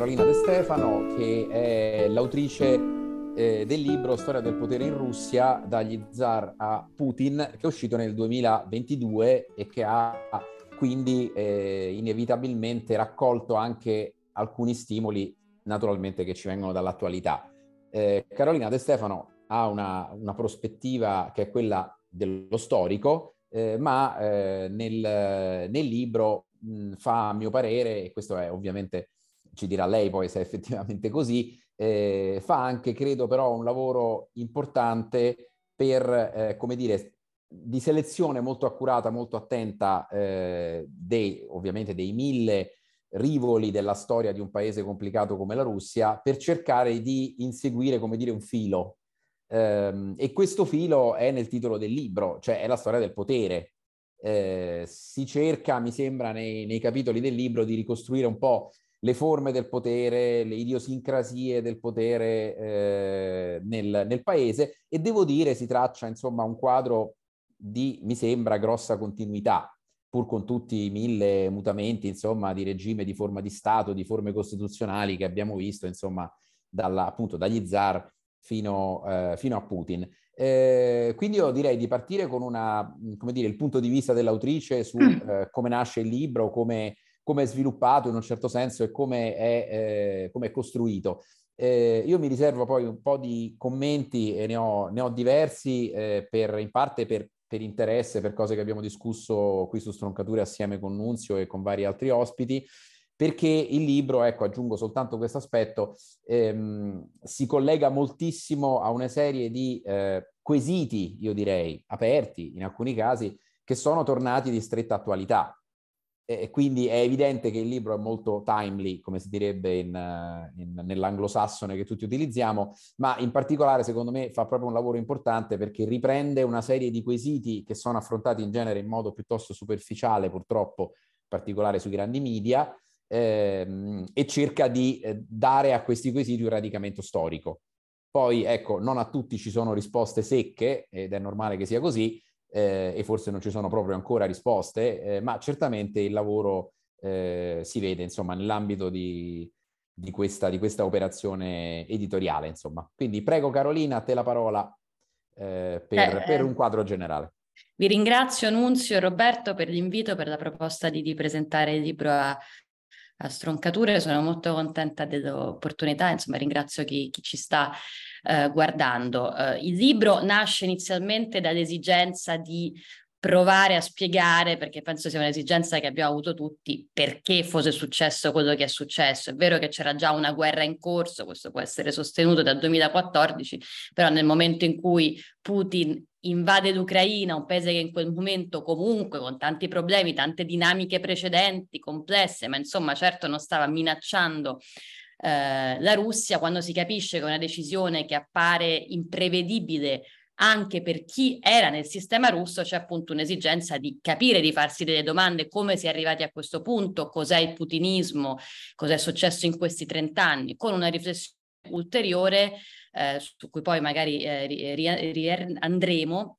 Carolina De Stefano, che è l'autrice eh, del libro Storia del potere in Russia, dagli zar a Putin, che è uscito nel 2022 e che ha quindi eh, inevitabilmente raccolto anche alcuni stimoli, naturalmente, che ci vengono dall'attualità. Eh, Carolina De Stefano ha una, una, prospettiva che è quella dello storico, eh, ma eh, nel, nel libro mh, fa a mio parere, e questo è ovviamente ci dirà lei poi se è effettivamente così, eh, fa anche, credo però, un lavoro importante per, eh, come dire, di selezione molto accurata, molto attenta, eh, dei, ovviamente dei mille rivoli della storia di un paese complicato come la Russia, per cercare di inseguire, come dire, un filo. Um, e questo filo è nel titolo del libro, cioè è la storia del potere, eh, si cerca, mi sembra, nei, nei, capitoli del libro di ricostruire un po' le forme del potere, le idiosincrasie del potere eh, nel, nel, paese e devo dire si traccia insomma un quadro di, mi sembra, grossa continuità, pur con tutti i mille mutamenti insomma di regime, di forma di Stato, di forme costituzionali che abbiamo visto insomma dalla, appunto dagli zar fino, eh, fino a Putin. Eh, quindi io direi di partire con una, come dire, il punto di vista dell'autrice su mm. eh, come nasce il libro, come, come, è sviluppato in un certo senso e come è, eh, come è costruito. Eh, io mi riservo poi un po' di commenti e ne ho, ne ho diversi, eh, per, in parte per, per, interesse, per cose che abbiamo discusso qui su Stroncature assieme con Nunzio e con vari altri ospiti, perché il libro, ecco, aggiungo soltanto questo aspetto, ehm, si collega moltissimo a una serie di eh, quesiti, io direi, aperti in alcuni casi, che sono tornati di stretta attualità. E quindi è evidente che il libro è molto timely, come si direbbe in, in, nell'anglosassone che tutti utilizziamo, ma in particolare secondo me fa proprio un lavoro importante perché riprende una serie di quesiti che sono affrontati in genere in modo piuttosto superficiale, purtroppo, in particolare sui grandi media, ehm, e cerca di eh, dare a questi quesiti un radicamento storico. Poi, ecco, non a tutti ci sono risposte secche, ed è normale che sia così, eh, e forse non ci sono proprio ancora risposte, eh, ma certamente il lavoro eh, si vede, insomma, nell'ambito di, di, questa, di, questa, operazione editoriale, insomma. Quindi prego Carolina, a te la parola eh, per, eh, per un quadro generale. Vi ringrazio Nunzio e Roberto per l'invito, per la proposta di, di presentare il libro a, a stroncature, sono molto contenta dell'opportunità, insomma ringrazio chi, chi ci sta eh, guardando. Eh, il libro nasce inizialmente dall'esigenza di provare a spiegare, perché penso sia un'esigenza che abbiamo avuto tutti, perché fosse successo quello che è successo. È vero che c'era già una guerra in corso, questo può essere sostenuto dal 2014, però nel momento in cui Putin invade l'Ucraina, un paese che in quel momento comunque con tanti problemi, tante dinamiche precedenti, complesse, ma insomma certo non stava minacciando eh, la Russia, quando si capisce che è una decisione che appare imprevedibile anche per chi era nel sistema russo c'è appunto un'esigenza di capire, di farsi delle domande, come si è arrivati a questo punto, cos'è il putinismo, cos'è successo in questi trent'anni, con una riflessione ulteriore eh, su cui poi magari eh, ri- ri- andremo,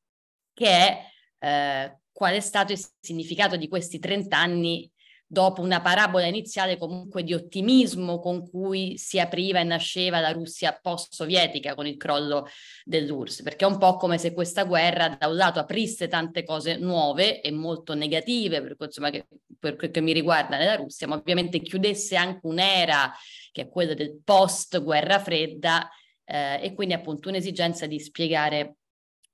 che è eh, qual è stato il significato di questi trent'anni dopo una parabola iniziale comunque di ottimismo con cui si apriva e nasceva la Russia post-sovietica con il crollo dell'URSS, perché è un po' come se questa guerra da un lato aprisse tante cose nuove e molto negative, per, insomma, che, per quel che mi riguarda nella Russia, ma ovviamente chiudesse anche un'era che è quella del post-guerra fredda eh, e quindi appunto un'esigenza di spiegare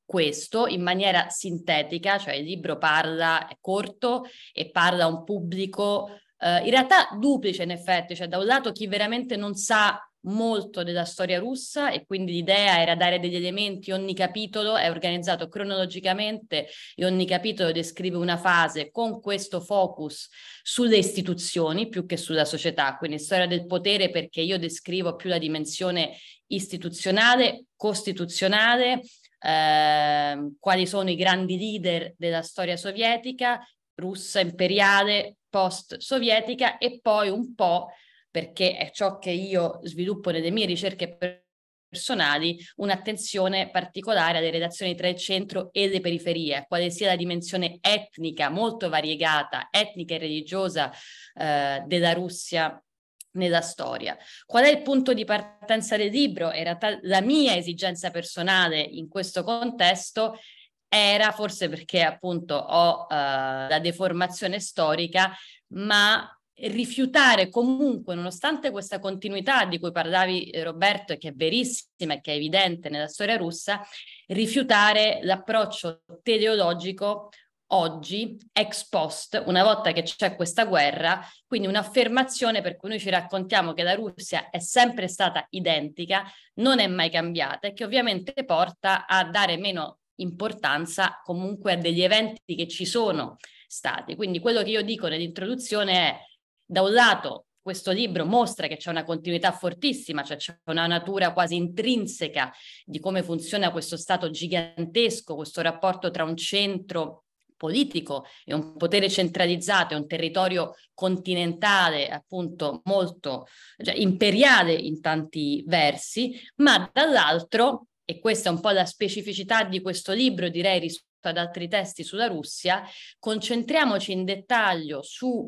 questo in maniera sintetica, cioè il libro parla, è corto e parla a un pubblico eh, in realtà duplice in effetti, cioè da un lato chi veramente non sa molto della storia russa e quindi l'idea era dare degli elementi, ogni capitolo è organizzato cronologicamente e ogni capitolo descrive una fase con questo focus sulle istituzioni più che sulla società, quindi storia del potere perché io descrivo più la dimensione istituzionale, costituzionale, eh, quali sono i grandi leader della storia sovietica, russa, imperiale, post-sovietica e poi un po', perché è ciò che io sviluppo nelle mie ricerche personali, un'attenzione particolare alle relazioni tra il centro e le periferie, quale sia la dimensione etnica molto variegata, etnica e religiosa eh, della Russia nella storia. Qual è il punto di partenza del libro? In realtà la mia esigenza personale in questo contesto era forse perché appunto ho uh, la deformazione storica, ma rifiutare comunque, nonostante questa continuità di cui parlavi eh, Roberto e che è verissima e che è evidente nella storia russa, rifiutare l'approccio teleologico oggi, ex post, una volta che c'è questa guerra, quindi un'affermazione per cui noi ci raccontiamo che la Russia è sempre stata identica, non è mai cambiata e che ovviamente porta a dare meno importanza comunque a degli eventi che ci sono stati. Quindi quello che io dico nell'introduzione è da un lato questo libro mostra che c'è una continuità fortissima, cioè c'è una natura quasi intrinseca di come funziona questo Stato gigantesco, questo rapporto tra un centro politico e un potere centralizzato e un territorio continentale appunto molto cioè, imperiale in tanti versi, ma dall'altro, e questa è un po' la specificità di questo libro direi rispetto ad altri testi sulla Russia, concentriamoci in dettaglio su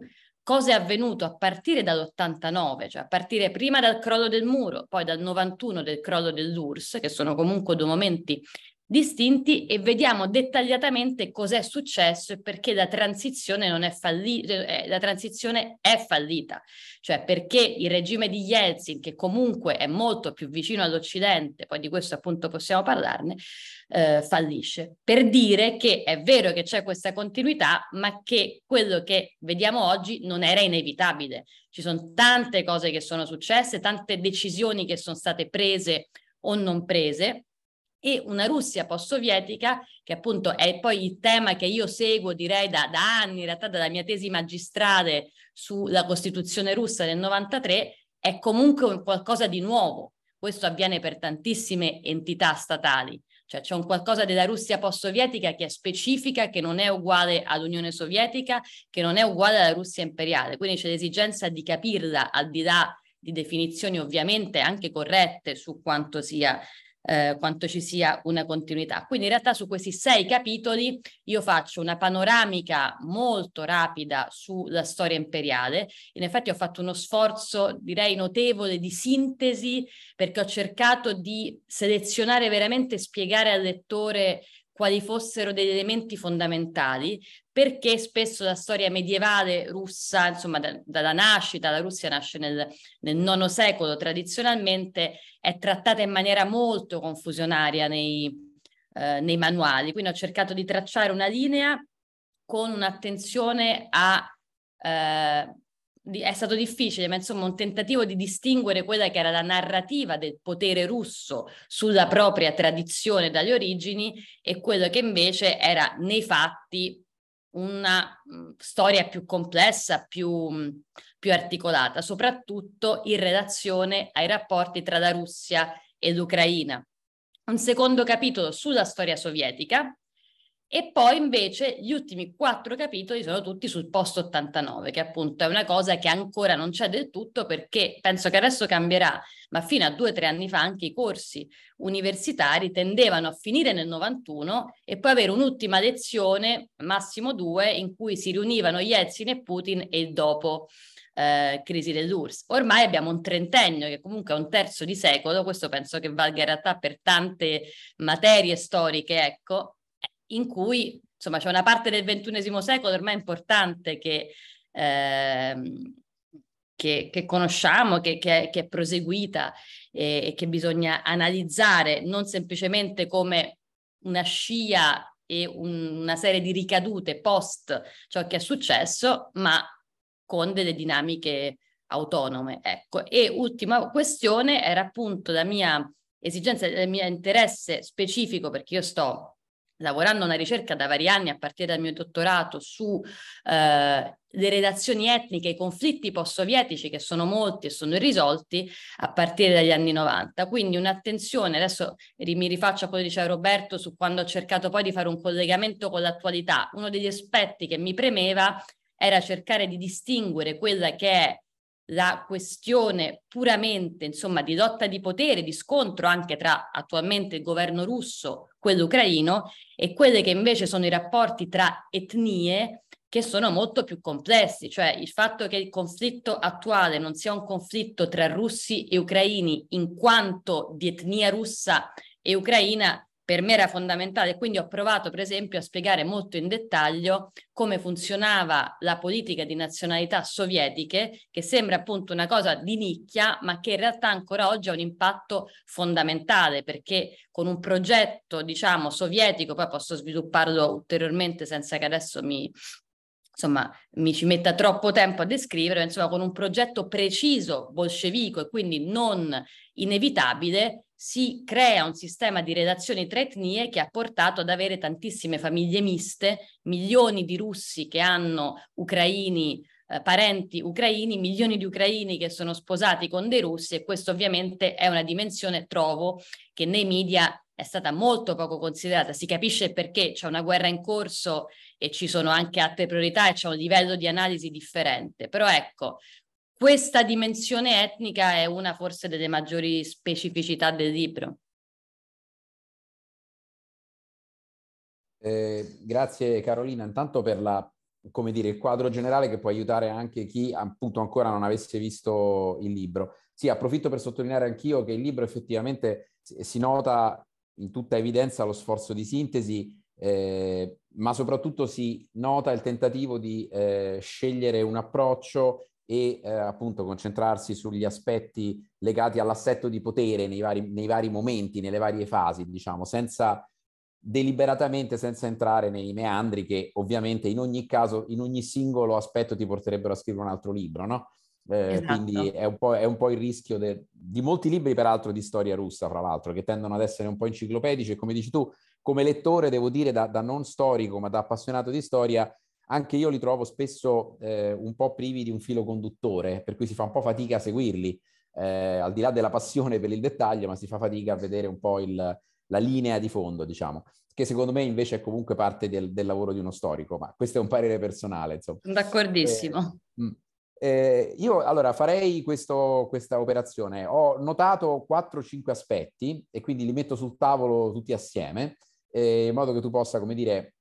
cosa è avvenuto a partire dall'89, cioè a partire prima dal crollo del muro, poi dal 91 del crollo dell'URSS, che sono comunque due momenti distinti e vediamo dettagliatamente cos'è successo e perché la transizione non è fallita, eh, la transizione è fallita, cioè perché il regime di Yeltsin, che comunque è molto più vicino all'Occidente, poi di questo appunto possiamo parlarne, eh, fallisce. Per dire che è vero che c'è questa continuità, ma che quello che vediamo oggi non era inevitabile. Ci sono tante cose che sono successe, tante decisioni che sono state prese o non prese e una Russia post-sovietica, che appunto è poi il tema che io seguo direi da, da anni, in realtà dalla mia tesi magistrale sulla Costituzione russa del 93, è comunque qualcosa di nuovo. Questo avviene per tantissime entità statali, cioè c'è un qualcosa della Russia post-sovietica che è specifica, che non è uguale all'Unione Sovietica, che non è uguale alla Russia imperiale, quindi c'è l'esigenza di capirla al di là di definizioni ovviamente anche corrette su quanto sia eh, quanto ci sia una continuità. Quindi in realtà su questi sei capitoli io faccio una panoramica molto rapida sulla storia imperiale. In effetti ho fatto uno sforzo direi notevole di sintesi perché ho cercato di selezionare veramente e spiegare al lettore quali fossero degli elementi fondamentali, perché spesso la storia medievale russa, insomma, da, dalla nascita, la Russia nasce nel, nel IX secolo tradizionalmente, è trattata in maniera molto confusionaria nei, eh, nei manuali. Quindi ho cercato di tracciare una linea con un'attenzione a eh, è stato difficile, ma insomma un tentativo di distinguere quella che era la narrativa del potere russo sulla propria tradizione dalle origini e quello che invece era nei fatti una mh, storia più complessa, più, mh, più articolata, soprattutto in relazione ai rapporti tra la Russia e l'Ucraina. Un secondo capitolo sulla storia sovietica, e poi invece gli ultimi quattro capitoli sono tutti sul post 89, che appunto è una cosa che ancora non c'è del tutto perché penso che adesso cambierà, ma fino a due o tre anni fa anche i corsi universitari tendevano a finire nel 91 e poi avere un'ultima lezione, massimo due, in cui si riunivano Yeltsin e Putin e il dopo eh, crisi dell'URSS. Ormai abbiamo un trentennio che comunque è un terzo di secolo, questo penso che valga in realtà per tante materie storiche, ecco, in cui insomma c'è una parte del ventunesimo secolo ormai importante che, eh, che, che conosciamo, che, che, che, è proseguita e, e che bisogna analizzare non semplicemente come una scia e un, una serie di ricadute post ciò che è successo, ma con delle dinamiche autonome. Ecco. E ultima questione era appunto la mia esigenza, il mio interesse specifico, perché io sto lavorando una ricerca da vari anni a partire dal mio dottorato su eh, le relazioni etniche, i conflitti post-sovietici che sono molti e sono irrisolti a partire dagli anni 90. Quindi un'attenzione, adesso mi rifaccio a quello che diceva Roberto su quando ho cercato poi di fare un collegamento con l'attualità. Uno degli aspetti che mi premeva era cercare di distinguere quella che è la questione puramente insomma di lotta di potere, di scontro anche tra attualmente il governo russo, quello ucraino, e quelle che invece sono i rapporti tra etnie che sono molto più complessi, cioè il fatto che il conflitto attuale non sia un conflitto tra russi e ucraini in quanto di etnia russa e ucraina per me era fondamentale. Quindi ho provato, per esempio, a spiegare molto in dettaglio come funzionava la politica di nazionalità sovietiche, che sembra appunto una cosa di nicchia, ma che in realtà ancora oggi ha un impatto fondamentale, perché con un progetto, diciamo, sovietico, poi posso svilupparlo ulteriormente senza che adesso mi insomma, mi ci metta troppo tempo a descrivere, insomma, con un progetto preciso, bolscevico e quindi non inevitabile, si crea un sistema di relazioni tra etnie che ha portato ad avere tantissime famiglie miste, milioni di russi che hanno ucraini, eh, parenti ucraini, milioni di ucraini che sono sposati con dei russi e questo ovviamente è una dimensione, trovo, che nei media è stata molto poco considerata. Si capisce perché c'è una guerra in corso e ci sono anche altre priorità e c'è un livello di analisi differente. Però ecco, questa dimensione etnica è una forse delle maggiori specificità del libro. Eh, grazie Carolina, intanto per la, dire, il quadro generale che può aiutare anche chi appunto ancora non avesse visto il libro. Sì, approfitto per sottolineare anch'io che il libro effettivamente si nota in tutta evidenza lo sforzo di sintesi, eh, ma soprattutto si nota il tentativo di eh, scegliere un approccio e eh, appunto concentrarsi sugli aspetti legati all'assetto di potere nei vari, nei vari momenti, nelle varie fasi, diciamo, senza deliberatamente senza entrare nei meandri che ovviamente in ogni caso, in ogni singolo aspetto ti porterebbero a scrivere un altro libro, no? Eh, esatto. Quindi è un, è un, po', il rischio de, di molti libri, peraltro, di storia russa, fra l'altro, che tendono ad essere un po' enciclopedici e come dici tu, come lettore, devo dire, da, da non storico, ma da appassionato di storia, anche io li trovo spesso eh, un po' privi di un filo conduttore, per cui si fa un po' fatica a seguirli, eh, al di là della passione per il dettaglio, ma si fa fatica a vedere un po' il, la linea di fondo, diciamo, che secondo me invece è comunque parte del, del, lavoro di uno storico, ma questo è un parere personale, insomma. D'accordissimo. Eh, mm. Eh, io allora farei questo, questa operazione. Ho notato 4-5 aspetti e quindi li metto sul tavolo tutti assieme, eh, in modo che tu possa, come dire,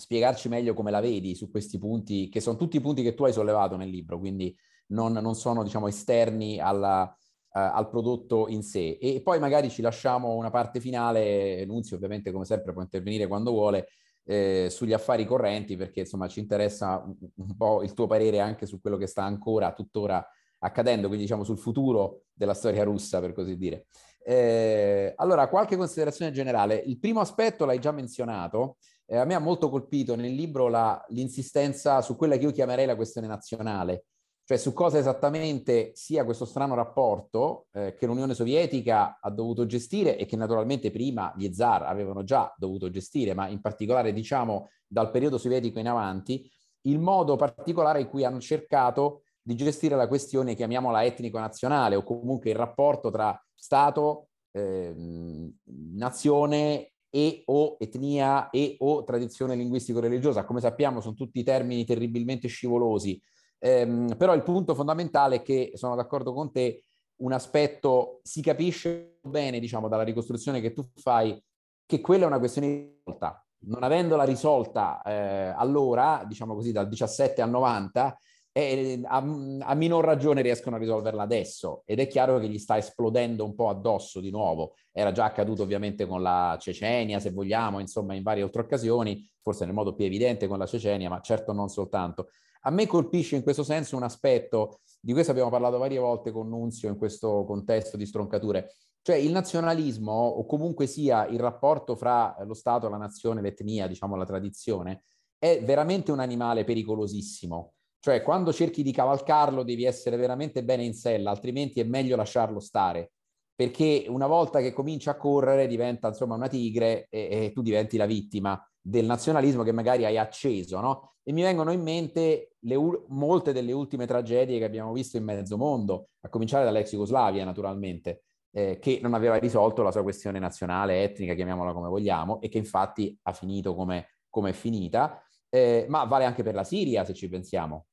spiegarci meglio come la vedi su questi punti, che sono tutti i punti che tu hai sollevato nel libro, quindi non, non sono, diciamo, esterni alla, uh, al prodotto in sé. E poi magari ci lasciamo una parte finale, Nunzio ovviamente come sempre può intervenire quando vuole, eh, sugli affari correnti perché insomma ci interessa un, un, po' il tuo parere anche su quello che sta ancora tuttora accadendo, quindi diciamo sul futuro della storia russa per così dire. Eh, allora, qualche considerazione generale. Il primo aspetto l'hai già menzionato, eh, a me ha molto colpito nel libro la, l'insistenza su quella che io chiamerei la questione nazionale, cioè su cosa esattamente sia questo strano rapporto eh, che l'Unione Sovietica ha dovuto gestire e che naturalmente prima gli zar avevano già dovuto gestire, ma in particolare diciamo dal periodo sovietico in avanti, il modo particolare in cui hanno cercato di gestire la questione, chiamiamola etnico-nazionale, o comunque il rapporto tra Stato, eh, nazione e o etnia e o tradizione linguistico-religiosa. Come sappiamo sono tutti termini terribilmente scivolosi Ehm, però il punto fondamentale è che sono d'accordo con te, un aspetto si capisce bene, diciamo, dalla ricostruzione che tu fai, che quella è una questione di risolta. Non avendola risolta eh, allora, diciamo così, dal 17 al 90, eh, a, a, minor ragione riescono a risolverla adesso ed è chiaro che gli sta esplodendo un po' addosso di nuovo. Era già accaduto ovviamente con la Cecenia, se vogliamo, insomma, in varie altre occasioni, forse nel modo più evidente con la Cecenia, ma certo non soltanto. A me colpisce in questo senso un aspetto, di questo abbiamo parlato varie volte con Nunzio in questo contesto di stroncature, cioè il nazionalismo o comunque sia il rapporto fra lo Stato, la nazione, l'etnia, diciamo la tradizione, è veramente un animale pericolosissimo. Cioè quando cerchi di cavalcarlo devi essere veramente bene in sella, altrimenti è meglio lasciarlo stare, perché una volta che comincia a correre diventa insomma una tigre e, e tu diventi la vittima del nazionalismo che magari hai acceso, no? E mi vengono in mente le, molte delle ultime tragedie che abbiamo visto in mezzo mondo, a cominciare dall'ex Jugoslavia naturalmente, eh, che non aveva risolto la sua questione nazionale, etnica, chiamiamola come vogliamo, e che infatti ha finito come, come è finita, eh, ma vale anche per la Siria se ci pensiamo.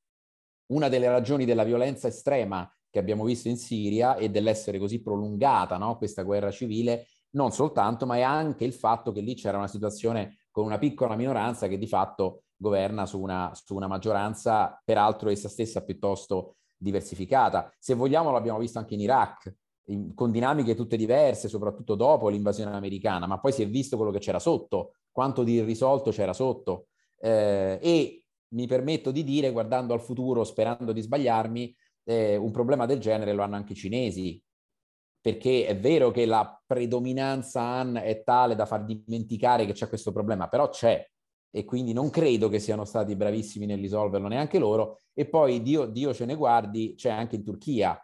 Una delle ragioni della violenza estrema che abbiamo visto in Siria e dell'essere così prolungata no? questa guerra civile, non soltanto, ma è anche il fatto che lì c'era una situazione con una piccola minoranza che di fatto governa su una, su una maggioranza, peraltro essa stessa piuttosto diversificata. Se vogliamo l'abbiamo visto anche in Iraq, in, con dinamiche tutte diverse, soprattutto dopo l'invasione americana, ma poi si è visto quello che c'era sotto, quanto di irrisolto c'era sotto. Eh, e mi permetto di dire, guardando al futuro, sperando di sbagliarmi, eh, un problema del genere lo hanno anche i cinesi, perché è vero che la predominanza Han è tale da far dimenticare che c'è questo problema, però c'è. E quindi non credo che siano stati bravissimi nel risolverlo neanche loro. E poi Dio, Dio ce ne guardi, c'è anche in Turchia,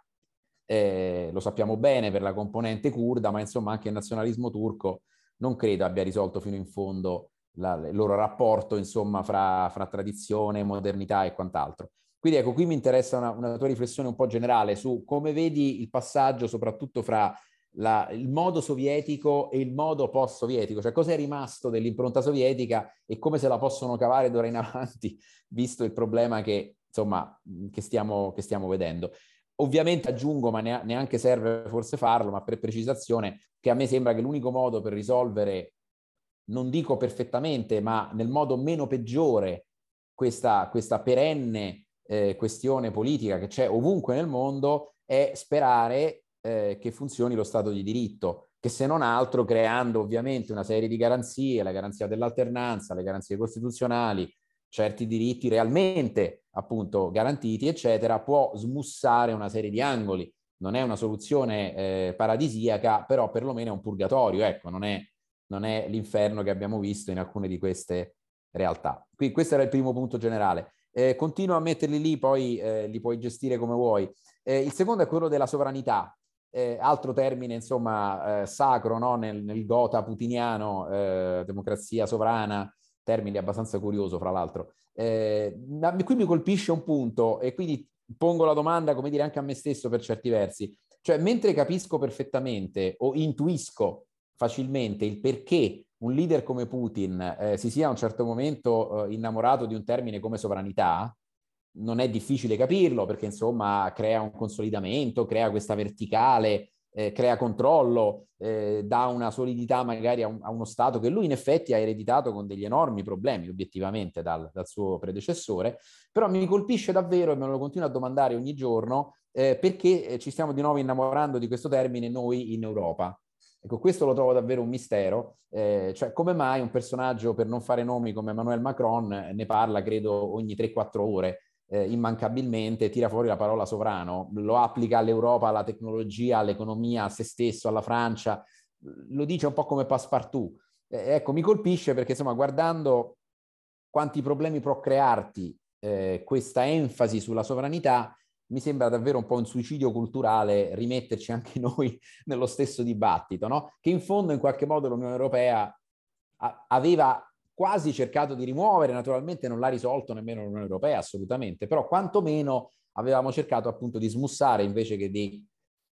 eh, lo sappiamo bene per la componente kurda, ma insomma anche il nazionalismo turco non credo abbia risolto fino in fondo la, il loro rapporto insomma fra, fra tradizione, modernità e quant'altro. Quindi ecco, qui mi interessa una, una, tua riflessione un po' generale su come vedi il passaggio soprattutto fra la, il modo sovietico e il modo post-sovietico, cioè cosa è rimasto dell'impronta sovietica e come se la possono cavare d'ora in avanti, visto il problema che, insomma, che, stiamo, che stiamo vedendo. Ovviamente aggiungo, ma neanche serve forse farlo, ma per precisazione, che a me sembra che l'unico modo per risolvere, non dico perfettamente, ma nel modo meno peggiore, questa, questa perenne eh, questione politica che c'è ovunque nel mondo è sperare eh, che funzioni lo Stato di diritto, che se non altro creando ovviamente una serie di garanzie, la garanzia dell'alternanza, le garanzie costituzionali, certi diritti realmente appunto garantiti, eccetera, può smussare una serie di angoli. Non è una soluzione eh, paradisiaca, però perlomeno è un purgatorio, ecco, non è, non è l'inferno che abbiamo visto in alcune di queste realtà. Quindi questo era il primo punto generale. Eh, continua a metterli lì, poi eh, li puoi gestire come vuoi. Eh, il secondo è quello della sovranità, eh, altro termine insomma eh, sacro no? nel, nel, gota putiniano, eh, democrazia sovrana, termine abbastanza curioso fra l'altro. ma qui mi colpisce un punto e quindi pongo la domanda, come dire, anche a me stesso per certi versi. Cioè, mentre capisco perfettamente o intuisco facilmente il perché un leader come Putin eh, si sia a un certo momento eh, innamorato di un termine come sovranità, non è difficile capirlo perché insomma crea un consolidamento, crea questa verticale, eh, crea controllo, eh, dà una solidità magari a, un, a, uno Stato che lui in effetti ha ereditato con degli enormi problemi obiettivamente dal, dal suo predecessore, però mi colpisce davvero e me lo continuo a domandare ogni giorno eh, perché eh, ci stiamo di nuovo innamorando di questo termine noi in Europa. Ecco, questo lo trovo davvero un mistero, eh, cioè come mai un personaggio, per non fare nomi come Emmanuel Macron, ne parla credo ogni 3-4 ore, eh, immancabilmente, tira fuori la parola sovrano, lo applica all'Europa, alla tecnologia, all'economia, a se stesso, alla Francia, lo dice un po' come passepartout. Eh, ecco, mi colpisce perché insomma, guardando quanti problemi può crearti eh, questa enfasi sulla sovranità, mi sembra davvero un po' un suicidio culturale rimetterci anche noi nello stesso dibattito, no? che in fondo in qualche modo l'Unione Europea a- aveva quasi cercato di rimuovere, naturalmente non l'ha risolto nemmeno l'Unione Europea assolutamente, però quantomeno avevamo cercato appunto di smussare invece che di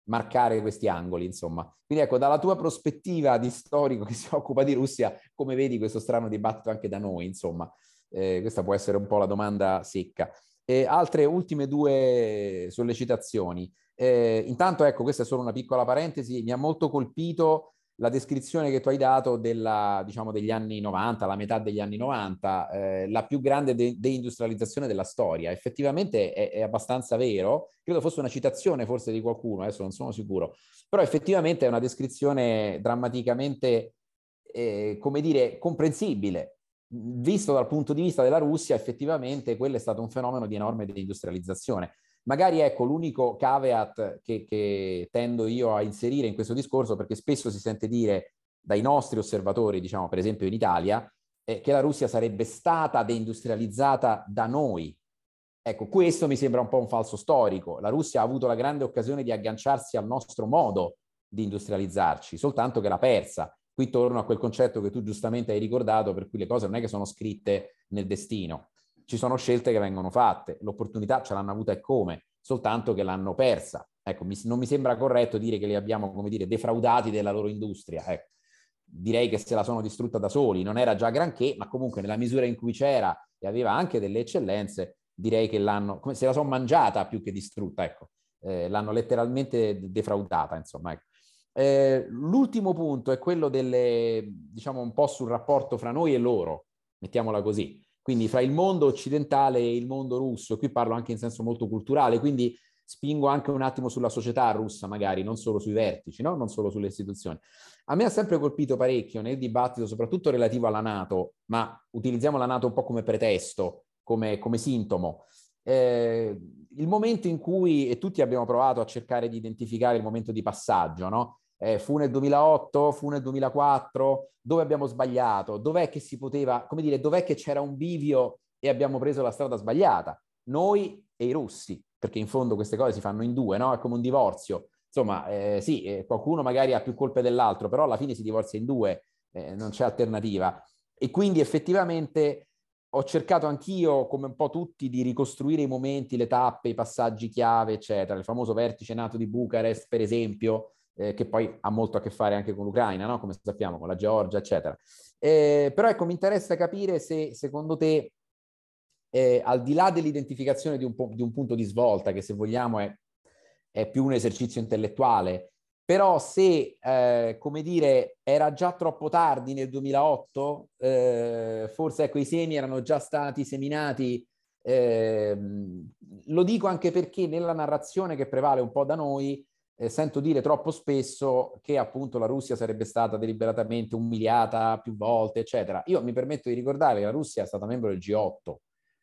marcare questi angoli, insomma. Quindi ecco, dalla tua prospettiva di storico che si occupa di Russia, come vedi questo strano dibattito anche da noi, insomma? Eh, questa può essere un po' la domanda secca. E altre ultime due sollecitazioni. Eh, intanto, ecco, questa è solo una piccola parentesi, mi ha molto colpito la descrizione che tu hai dato della, diciamo, degli anni 90, la metà degli anni 90, eh, la più grande de- deindustrializzazione della storia. Effettivamente è, è, abbastanza vero, credo fosse una citazione forse di qualcuno, adesso non sono sicuro, però effettivamente è una descrizione drammaticamente, eh, come dire, comprensibile visto dal punto di vista della Russia, effettivamente quello è stato un fenomeno di enorme deindustrializzazione. Magari ecco l'unico caveat che, che, tendo io a inserire in questo discorso, perché spesso si sente dire dai nostri osservatori, diciamo per esempio in Italia, eh, che la Russia sarebbe stata deindustrializzata da noi. Ecco, questo mi sembra un po' un falso storico. La Russia ha avuto la grande occasione di agganciarsi al nostro modo di industrializzarci, soltanto che l'ha persa. Qui torno a quel concetto che tu giustamente hai ricordato, per cui le cose non è che sono scritte nel destino, ci sono scelte che vengono fatte, l'opportunità ce l'hanno avuta e come, soltanto che l'hanno persa. Ecco, mi, non mi sembra corretto dire che li abbiamo, come dire, defraudati della loro industria. Ecco. Direi che se la sono distrutta da soli, non era già granché, ma comunque nella misura in cui c'era e aveva anche delle eccellenze, direi che l'hanno, come se la sono mangiata più che distrutta, ecco. Eh, l'hanno letteralmente defraudata, insomma. Ecco. Eh, l'ultimo punto è quello delle, diciamo, un po' sul rapporto fra noi e loro, mettiamola così. Quindi fra il mondo occidentale e il mondo russo, qui parlo anche in senso molto culturale, quindi spingo anche un attimo sulla società russa, magari, non solo sui vertici, no? non solo sulle istituzioni. A me ha sempre colpito parecchio nel dibattito, soprattutto relativo alla Nato, ma utilizziamo la Nato un po' come pretesto, come, come sintomo. Eh, il momento in cui, e tutti abbiamo provato a cercare di identificare il momento di passaggio, no? Eh, fu nel 2008, fu nel 2004, dove abbiamo sbagliato, dov'è che si poteva, come dire, dov'è che c'era un bivio e abbiamo preso la strada sbagliata? Noi e i russi, perché in fondo queste cose si fanno in due, no? È come un divorzio. Insomma, eh, sì, eh, qualcuno magari ha più colpe dell'altro, però alla fine si divorzia in due, eh, non c'è alternativa. E quindi effettivamente ho cercato anch'io, come un po' tutti, di ricostruire i momenti, le tappe, i passaggi chiave, eccetera. Il famoso vertice nato di Bucarest, per esempio, eh, che poi ha molto a che fare anche con l'Ucraina, no? come sappiamo, con la Georgia, eccetera. Eh, però ecco, mi interessa capire se secondo te eh, al di là dell'identificazione di un, po- di un, punto di svolta, che se vogliamo è, è più un esercizio intellettuale, però se, eh, come dire, era già troppo tardi nel 2008, eh, forse ecco, i semi erano già stati seminati, eh, lo dico anche perché nella narrazione che prevale un po' da noi, eh, sento dire troppo spesso che appunto la Russia sarebbe stata deliberatamente umiliata più volte, eccetera. Io mi permetto di ricordare che la Russia è stata membro del G8,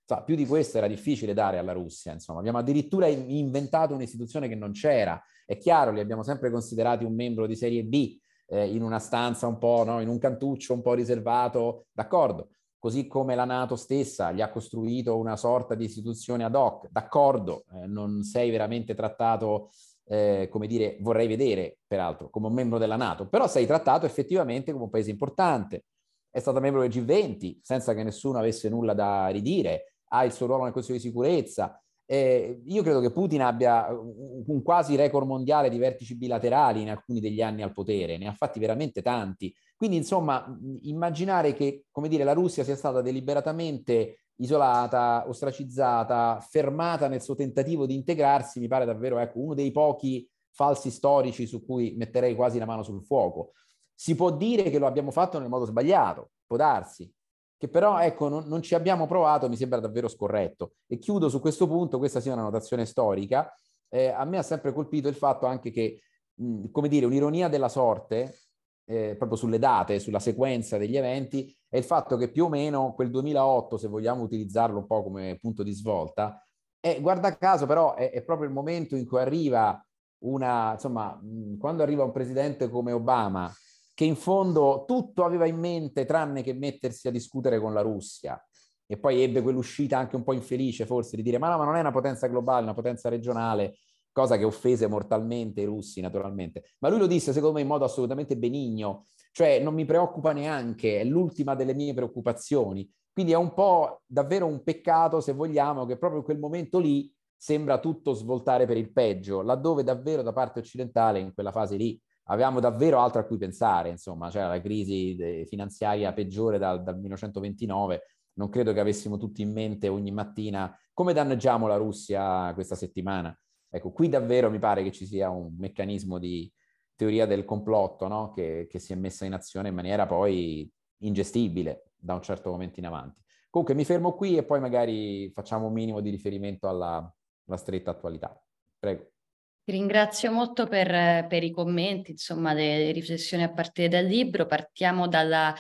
Insomma, più di questo era difficile dare alla Russia, insomma. Abbiamo addirittura inventato un'istituzione che non c'era. È chiaro, li abbiamo sempre considerati un membro di serie B, eh, in una stanza un po', no? in un cantuccio un po' riservato, d'accordo. Così come la Nato stessa gli ha costruito una sorta di istituzione ad hoc, d'accordo, eh, non sei veramente trattato, eh, come dire, vorrei vedere, peraltro, come un membro della Nato, però sei trattato effettivamente come un paese importante. È stata membro del G20 senza che nessuno avesse nulla da ridire ha il suo ruolo nel Consiglio di sicurezza. Eh, io credo che Putin abbia un quasi record mondiale di vertici bilaterali in alcuni degli anni al potere, ne ha fatti veramente tanti. Quindi, insomma, immaginare che, come dire, la Russia sia stata deliberatamente isolata, ostracizzata, fermata nel suo tentativo di integrarsi, mi pare davvero ecco, uno dei pochi falsi storici su cui metterei quasi la mano sul fuoco. Si può dire che lo abbiamo fatto nel modo sbagliato, può darsi, che però ecco non, non, ci abbiamo provato, mi sembra davvero scorretto. E chiudo su questo punto, questa sia una notazione storica, eh, a me ha sempre colpito il fatto anche che, mh, come dire, un'ironia della sorte, eh, proprio sulle date, sulla sequenza degli eventi, è il fatto che più o meno quel 2008, se vogliamo utilizzarlo un po' come punto di svolta, è, guarda caso però è, è proprio il momento in cui arriva una, insomma, mh, quando arriva un presidente come Obama, che in fondo tutto aveva in mente tranne che mettersi a discutere con la Russia. E poi ebbe quell'uscita anche un po' infelice forse di dire ma no, ma non è una potenza globale, è una potenza regionale, cosa che offese mortalmente i russi naturalmente. Ma lui lo disse secondo me in modo assolutamente benigno, cioè non mi preoccupa neanche, è l'ultima delle mie preoccupazioni. Quindi è un po' davvero un peccato, se vogliamo, che proprio in quel momento lì sembra tutto svoltare per il peggio, laddove davvero da parte occidentale in quella fase lì avevamo davvero altro a cui pensare, insomma, c'era la crisi finanziaria peggiore dal, dal 1929, non credo che avessimo tutti in mente ogni mattina come danneggiamo la Russia questa settimana. Ecco, qui davvero mi pare che ci sia un meccanismo di teoria del complotto no? che, che si è messa in azione in maniera poi ingestibile da un certo momento in avanti. Comunque mi fermo qui e poi magari facciamo un minimo di riferimento alla, alla stretta attualità. Prego. Ti ringrazio molto per, per, i commenti, insomma, le riflessioni a partire dal libro. Partiamo dalla,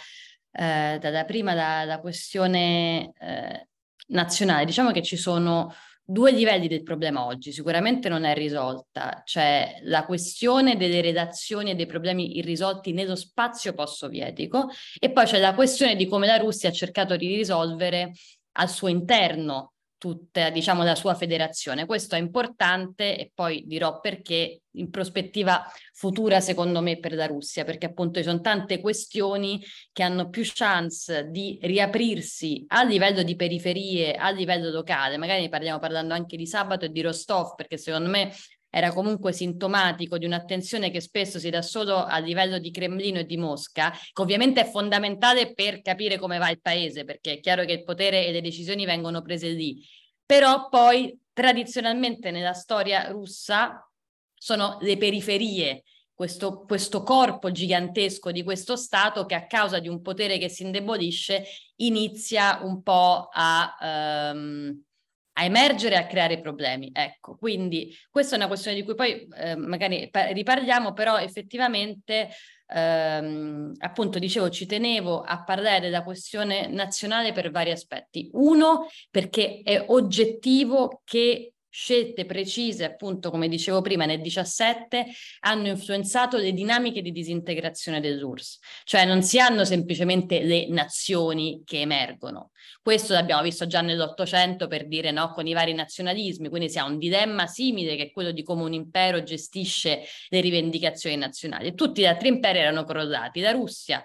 eh, dalla prima, dalla questione eh, nazionale. Diciamo che ci sono due livelli del problema oggi, sicuramente non è risolta, c'è la questione delle redazioni e dei problemi irrisolti nello spazio post-sovietico e poi c'è la questione di come la Russia ha cercato di risolvere al suo interno tutta diciamo, la sua federazione. Questo è importante e poi dirò perché in prospettiva futura secondo me per la Russia, perché appunto ci sono tante questioni che hanno più chance di riaprirsi a livello di periferie, a livello locale. Magari ne parliamo parlando anche di sabato e di Rostov, perché secondo me era comunque sintomatico di un'attenzione che spesso si dà solo a livello di Cremlino e di Mosca, che ovviamente è fondamentale per capire come va il paese, perché è chiaro che il potere e le decisioni vengono prese lì. Però poi tradizionalmente nella storia russa sono le periferie questo, questo, corpo gigantesco di questo Stato che a causa di un potere che si indebolisce inizia un po' a, um, a emergere e a creare problemi. Ecco, quindi questa è una questione di cui poi eh, magari riparliamo, però effettivamente ehm, appunto dicevo ci tenevo a parlare della questione nazionale per vari aspetti. Uno, perché è oggettivo che scelte precise, appunto, come dicevo prima, nel 17 hanno influenzato le dinamiche di disintegrazione dell'URSS, cioè non si hanno semplicemente le nazioni che emergono. Questo l'abbiamo visto già nell'Ottocento per dire no con i vari nazionalismi, quindi si ha un dilemma simile che è quello di come un impero gestisce le rivendicazioni nazionali. Tutti gli altri imperi erano crollati, la Russia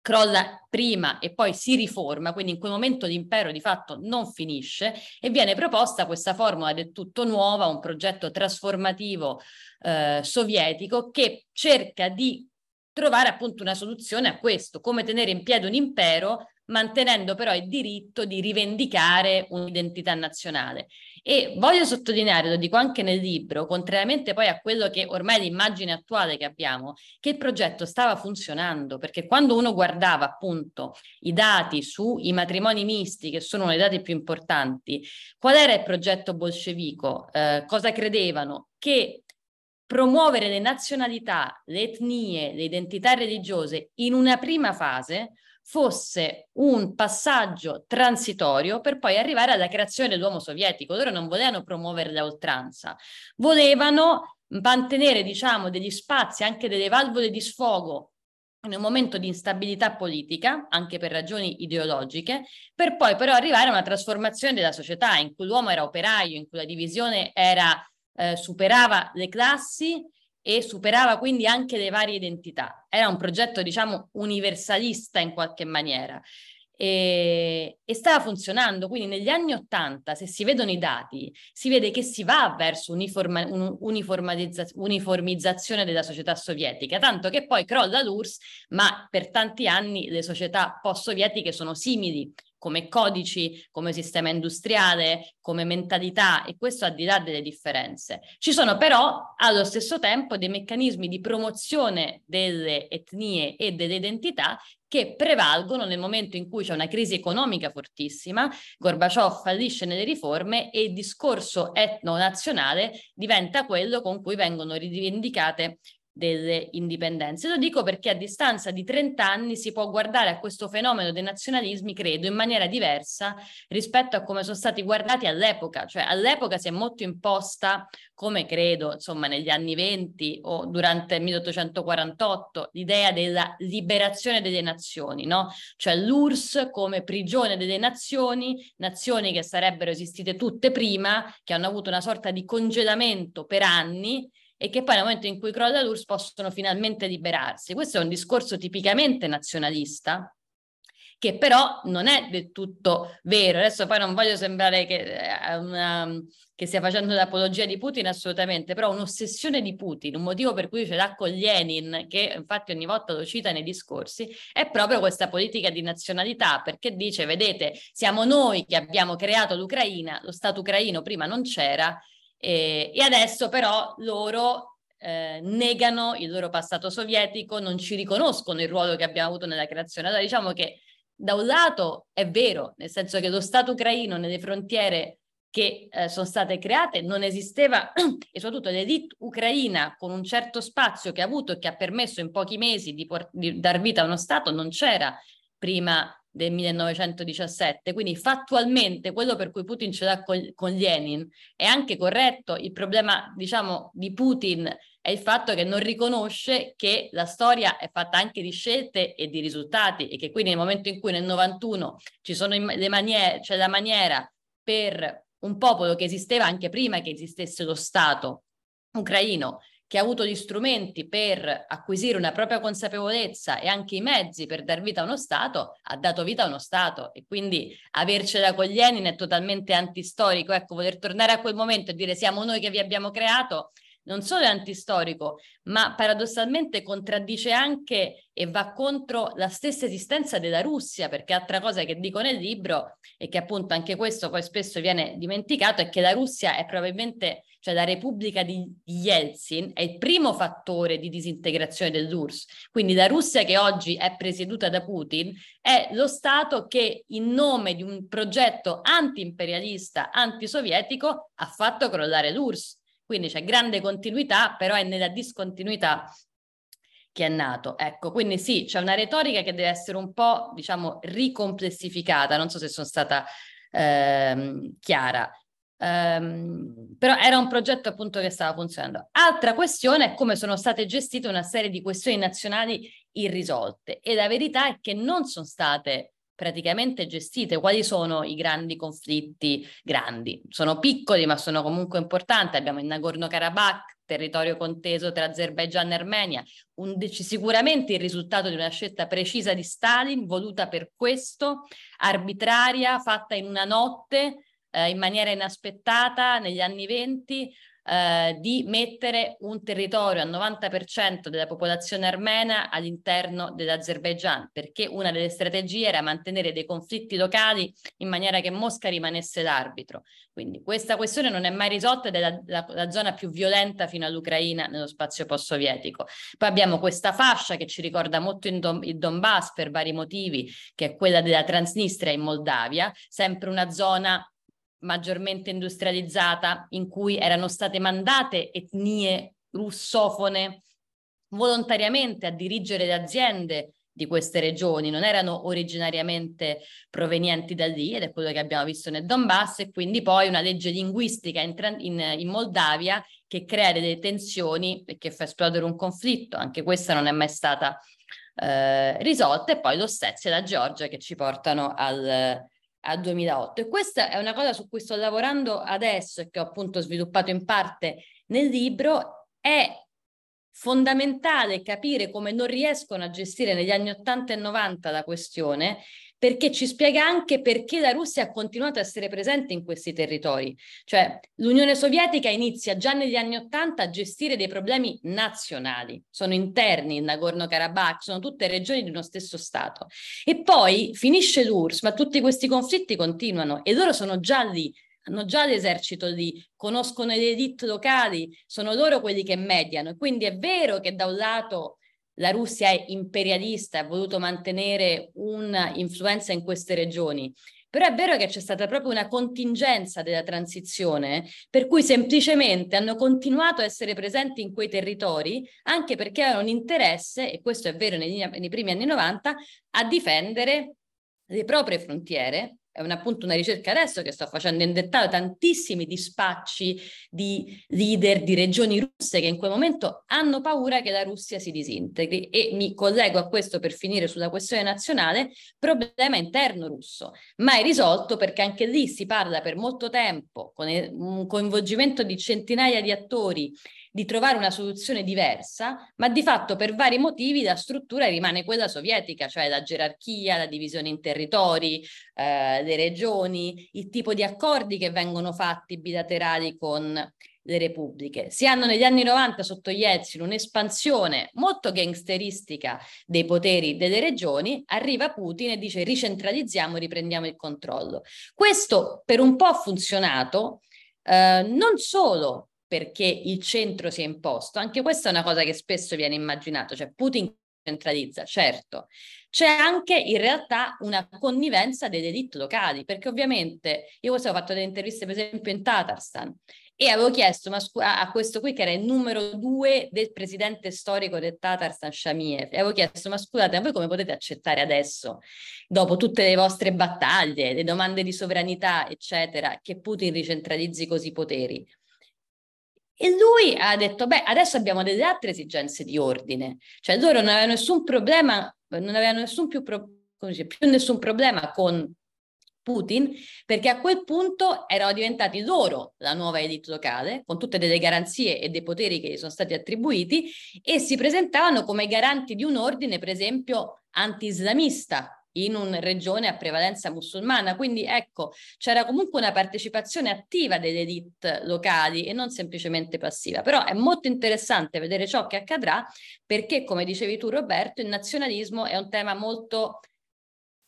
crolla prima e poi si riforma, quindi in quel momento l'impero di fatto non finisce e viene proposta questa formula del tutto nuova, un progetto trasformativo eh, sovietico che cerca di trovare appunto una soluzione a questo, come tenere in piedi un impero mantenendo però il diritto di rivendicare un'identità nazionale. E voglio sottolineare, lo dico anche nel libro, contrariamente poi a quello che ormai è l'immagine attuale che abbiamo, che il progetto stava funzionando, perché quando uno guardava appunto i dati sui matrimoni misti, che sono dei dati più importanti, qual era il progetto bolscevico? Eh, cosa credevano? Che promuovere le nazionalità, le etnie, le identità religiose in una prima fase fosse un passaggio transitorio per poi arrivare alla creazione dell'uomo sovietico. Loro non volevano promuovere la oltranza, volevano mantenere, diciamo, degli spazi, anche delle valvole di sfogo in un momento di instabilità politica, anche per ragioni ideologiche, per poi però arrivare a una trasformazione della società in cui l'uomo era operaio, in cui la divisione era, eh, superava le classi e superava quindi anche le varie identità. Era un progetto, diciamo, universalista in qualche maniera e, e stava funzionando. Quindi negli anni Ottanta, se si vedono i dati, si vede che si va verso uniforma, un, uniformizzazione della società sovietica, tanto che poi crolla l'URSS, ma per tanti anni le società post-sovietiche sono simili come codici, come sistema industriale, come mentalità e questo al di là delle differenze. Ci sono però allo stesso tempo dei meccanismi di promozione delle etnie e delle identità che prevalgono nel momento in cui c'è una crisi economica fortissima, Gorbaciov fallisce nelle riforme e il discorso etno-nazionale diventa quello con cui vengono rivendicate delle indipendenze. Lo dico perché a distanza di 30 anni si può guardare a questo fenomeno dei nazionalismi, credo, in maniera diversa rispetto a come sono stati guardati all'epoca. Cioè all'epoca si è molto imposta, come credo, insomma, negli anni 20 o durante il 1848, l'idea della liberazione delle nazioni, no? Cioè l'URSS come prigione delle nazioni, nazioni che sarebbero esistite tutte prima, che hanno avuto una sorta di congelamento per anni e che poi nel momento in cui crolla l'URSS possono finalmente liberarsi. Questo è un discorso tipicamente nazionalista, che però non è del tutto vero. Adesso poi non voglio sembrare che, eh, una, che stia facendo l'apologia di Putin assolutamente, però un'ossessione di Putin, un motivo per cui ce l'ha con Lenin, che infatti ogni volta lo cita nei discorsi, è proprio questa politica di nazionalità, perché dice, vedete, siamo noi che abbiamo creato l'Ucraina, lo Stato ucraino prima non c'era, e, e adesso però loro eh, negano il loro passato sovietico, non ci riconoscono il ruolo che abbiamo avuto nella creazione. Allora diciamo che da un lato è vero, nel senso che lo Stato ucraino nelle frontiere che eh, sono state create non esisteva e soprattutto l'elite ucraina con un certo spazio che ha avuto e che ha permesso in pochi mesi di, di dar vita a uno Stato non c'era prima del 1917, quindi fattualmente quello per cui Putin ce l'ha con, con Lenin è anche corretto, il problema diciamo di Putin è il fatto che non riconosce che la storia è fatta anche di scelte e di risultati e che quindi nel momento in cui nel 91 ci sono le maniere, c'è la maniera per un popolo che esisteva anche prima che esistesse lo Stato ucraino che ha avuto gli strumenti per acquisire una propria consapevolezza e anche i mezzi per dar vita a uno Stato, ha dato vita a uno Stato e quindi avercela con Lenin è totalmente antistorico. Ecco, voler tornare a quel momento e dire siamo noi che vi abbiamo creato non solo è antistorico, ma paradossalmente contraddice anche e va contro la stessa esistenza della Russia, perché altra cosa che dico nel libro e che appunto anche questo poi spesso viene dimenticato è che la Russia è probabilmente, cioè la Repubblica di Yeltsin è il primo fattore di disintegrazione dell'URSS. Quindi la Russia che oggi è presieduta da Putin è lo Stato che in nome di un progetto anti-imperialista, antisovietico ha fatto crollare l'URSS quindi c'è grande continuità, però è nella discontinuità che è nato. Ecco, quindi sì, c'è una retorica che deve essere un po', diciamo, ricomplessificata, non so se sono stata ehm, chiara. Um, però era un progetto appunto che stava funzionando. Altra questione è come sono state gestite una serie di questioni nazionali irrisolte e la verità è che non sono state praticamente gestite. Quali sono i grandi conflitti grandi? Sono piccoli ma sono comunque importanti. Abbiamo il Nagorno-Karabakh, territorio conteso tra Azerbaigian e Armenia, un, sicuramente il risultato di una scelta precisa di Stalin, voluta per questo, arbitraria, fatta in una notte, eh, in maniera inaspettata negli anni venti, eh, di mettere un territorio al 90% della popolazione armena all'interno dell'Azerbaigian, perché una delle strategie era mantenere dei conflitti locali in maniera che Mosca rimanesse l'arbitro. Quindi questa questione non è mai risolta ed è la, la, la zona più violenta fino all'Ucraina nello spazio post-sovietico. Poi abbiamo questa fascia che ci ricorda molto il, Don, il Donbass per vari motivi, che è quella della Transnistria in Moldavia, sempre una zona maggiormente industrializzata in cui erano state mandate etnie russofone volontariamente a dirigere le aziende di queste regioni, non erano originariamente provenienti da lì ed è quello che abbiamo visto nel Donbass e quindi poi una legge linguistica in, in, in Moldavia che crea delle tensioni e che fa esplodere un conflitto, anche questa non è mai stata eh, risolta e poi l'Ossetia e la Georgia che ci portano al, al 2008 e questa è una cosa su cui sto lavorando adesso e che ho appunto sviluppato in parte nel libro. È fondamentale capire come non riescono a gestire negli anni 80 e 90 la questione perché ci spiega anche perché la Russia ha continuato a essere presente in questi territori. Cioè l'Unione Sovietica inizia già negli anni Ottanta a gestire dei problemi nazionali, sono interni, il Nagorno-Karabakh, sono tutte regioni di uno stesso Stato. E poi finisce l'URSS, ma tutti questi conflitti continuano e loro sono già lì hanno già l'esercito lì, conoscono le elite locali, sono loro quelli che mediano. Quindi è vero che da un lato la Russia è imperialista e ha voluto mantenere un'influenza in queste regioni. Però è vero che c'è stata proprio una contingenza della transizione, per cui semplicemente hanno continuato a essere presenti in quei territori, anche perché avevano un interesse, e questo è vero negli, nei primi anni 90, a difendere le proprie frontiere è un, appunto una ricerca adesso che sto facendo in dettaglio, tantissimi dispacci di leader di regioni russe che in quel momento hanno paura che la Russia si disintegri. E mi collego a questo per finire sulla questione nazionale, problema interno russo, mai risolto perché anche lì si parla per molto tempo con un coinvolgimento di centinaia di attori di trovare una soluzione diversa, ma di fatto per vari motivi la struttura rimane quella sovietica, cioè la gerarchia, la divisione in territori, eh, le regioni, il tipo di accordi che vengono fatti bilaterali con le repubbliche. Si hanno negli anni 90 sotto Yeltsin un'espansione molto gangsteristica dei poteri delle regioni, arriva Putin e dice ricentralizziamo, riprendiamo il controllo. Questo per un po' ha funzionato, eh, non solo perché il centro si è imposto. Anche questa è una cosa che spesso viene immaginato, cioè Putin centralizza, certo. C'è anche in realtà una connivenza delle elite locali, perché ovviamente io questo ho fatto delle interviste per esempio in Tatarstan e avevo chiesto ma scu- a questo qui che era il numero due del presidente storico del Tatarstan Shamiev e avevo chiesto ma scusate a voi come potete accettare adesso dopo tutte le vostre battaglie, le domande di sovranità eccetera che Putin ricentralizzi così i poteri? E lui ha detto, beh, adesso abbiamo delle altre esigenze di ordine, cioè loro non avevano nessun problema, non avevano nessun più, pro, dice, più nessun problema con Putin, perché a quel punto erano diventati loro la nuova elite locale, con tutte delle garanzie e dei poteri che gli sono stati attribuiti, e si presentavano come garanti di un ordine, per esempio, anti-islamista, in una regione a prevalenza musulmana. Quindi ecco, c'era comunque una partecipazione attiva delle elite locali e non semplicemente passiva. Però è molto interessante vedere ciò che accadrà perché, come dicevi tu Roberto, il nazionalismo è un tema molto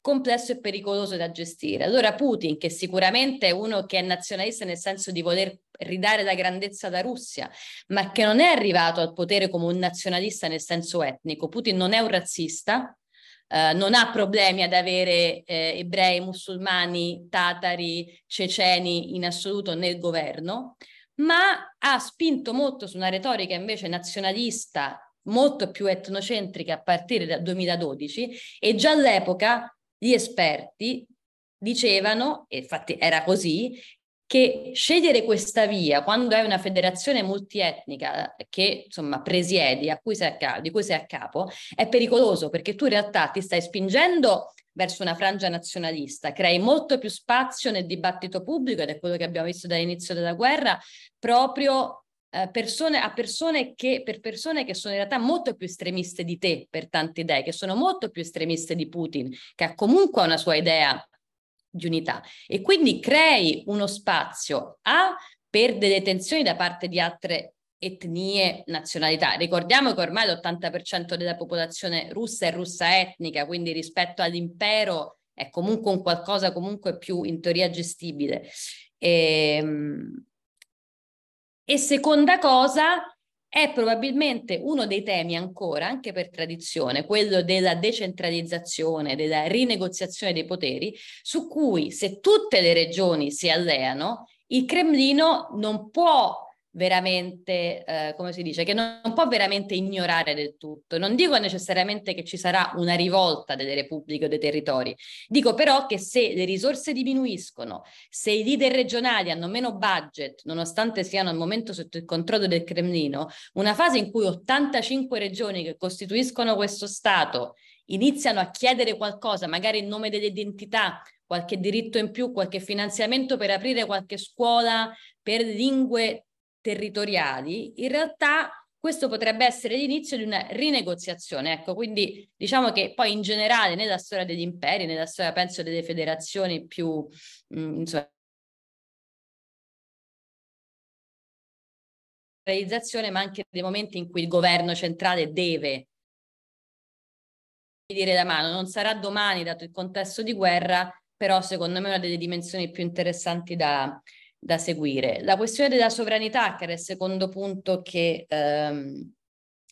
complesso e pericoloso da gestire. Allora Putin, che sicuramente è uno che è nazionalista nel senso di voler ridare la grandezza alla Russia, ma che non è arrivato al potere come un nazionalista nel senso etnico. Putin non è un razzista, Uh, non ha problemi ad avere eh, ebrei, musulmani, tatari, ceceni in assoluto nel governo, ma ha spinto molto su una retorica invece nazionalista molto più etnocentrica a partire dal 2012 e già all'epoca gli esperti dicevano, e infatti era così, che scegliere questa via quando è una federazione multietnica che insomma presiedi, cui capo, di cui sei a capo, è pericoloso perché tu in realtà ti stai spingendo verso una frangia nazionalista, crei molto più spazio nel dibattito pubblico ed è quello che abbiamo visto dall'inizio della guerra, proprio eh, persone, a persone che, per persone che sono in realtà molto più estremiste di te per tante idee, che sono molto più estremiste di Putin, che ha comunque una sua idea di unità. E quindi crei uno spazio A per delle tensioni da parte di altre etnie, nazionalità. Ricordiamo che ormai l'80% della popolazione russa è russa etnica, quindi rispetto all'impero è comunque un qualcosa comunque più in teoria gestibile. E, ehm, e seconda cosa, è probabilmente uno dei temi ancora, anche per tradizione, quello della decentralizzazione, della rinegoziazione dei poteri, su cui se tutte le regioni si alleano, il Cremlino non può veramente, eh, come si dice, che non, non, può veramente ignorare del tutto. Non dico necessariamente che ci sarà una rivolta delle repubbliche o dei territori, dico però che se le risorse diminuiscono, se i leader regionali hanno meno budget, nonostante siano al momento sotto il controllo del Cremlino, una fase in cui 85 regioni che costituiscono questo Stato iniziano a chiedere qualcosa, magari in nome dell'identità, qualche diritto in più, qualche finanziamento per aprire qualche scuola per lingue territoriali, in realtà questo potrebbe essere l'inizio di una rinegoziazione. Ecco, quindi diciamo che poi in generale nella storia degli imperi, nella storia penso delle federazioni più mh, mm, insomma, realizzazione, ma anche dei momenti in cui il governo centrale deve dire la mano. Non sarà domani, dato il contesto di guerra, però secondo me è una delle dimensioni più interessanti da, da seguire. La questione della sovranità, che era il secondo punto che, ehm,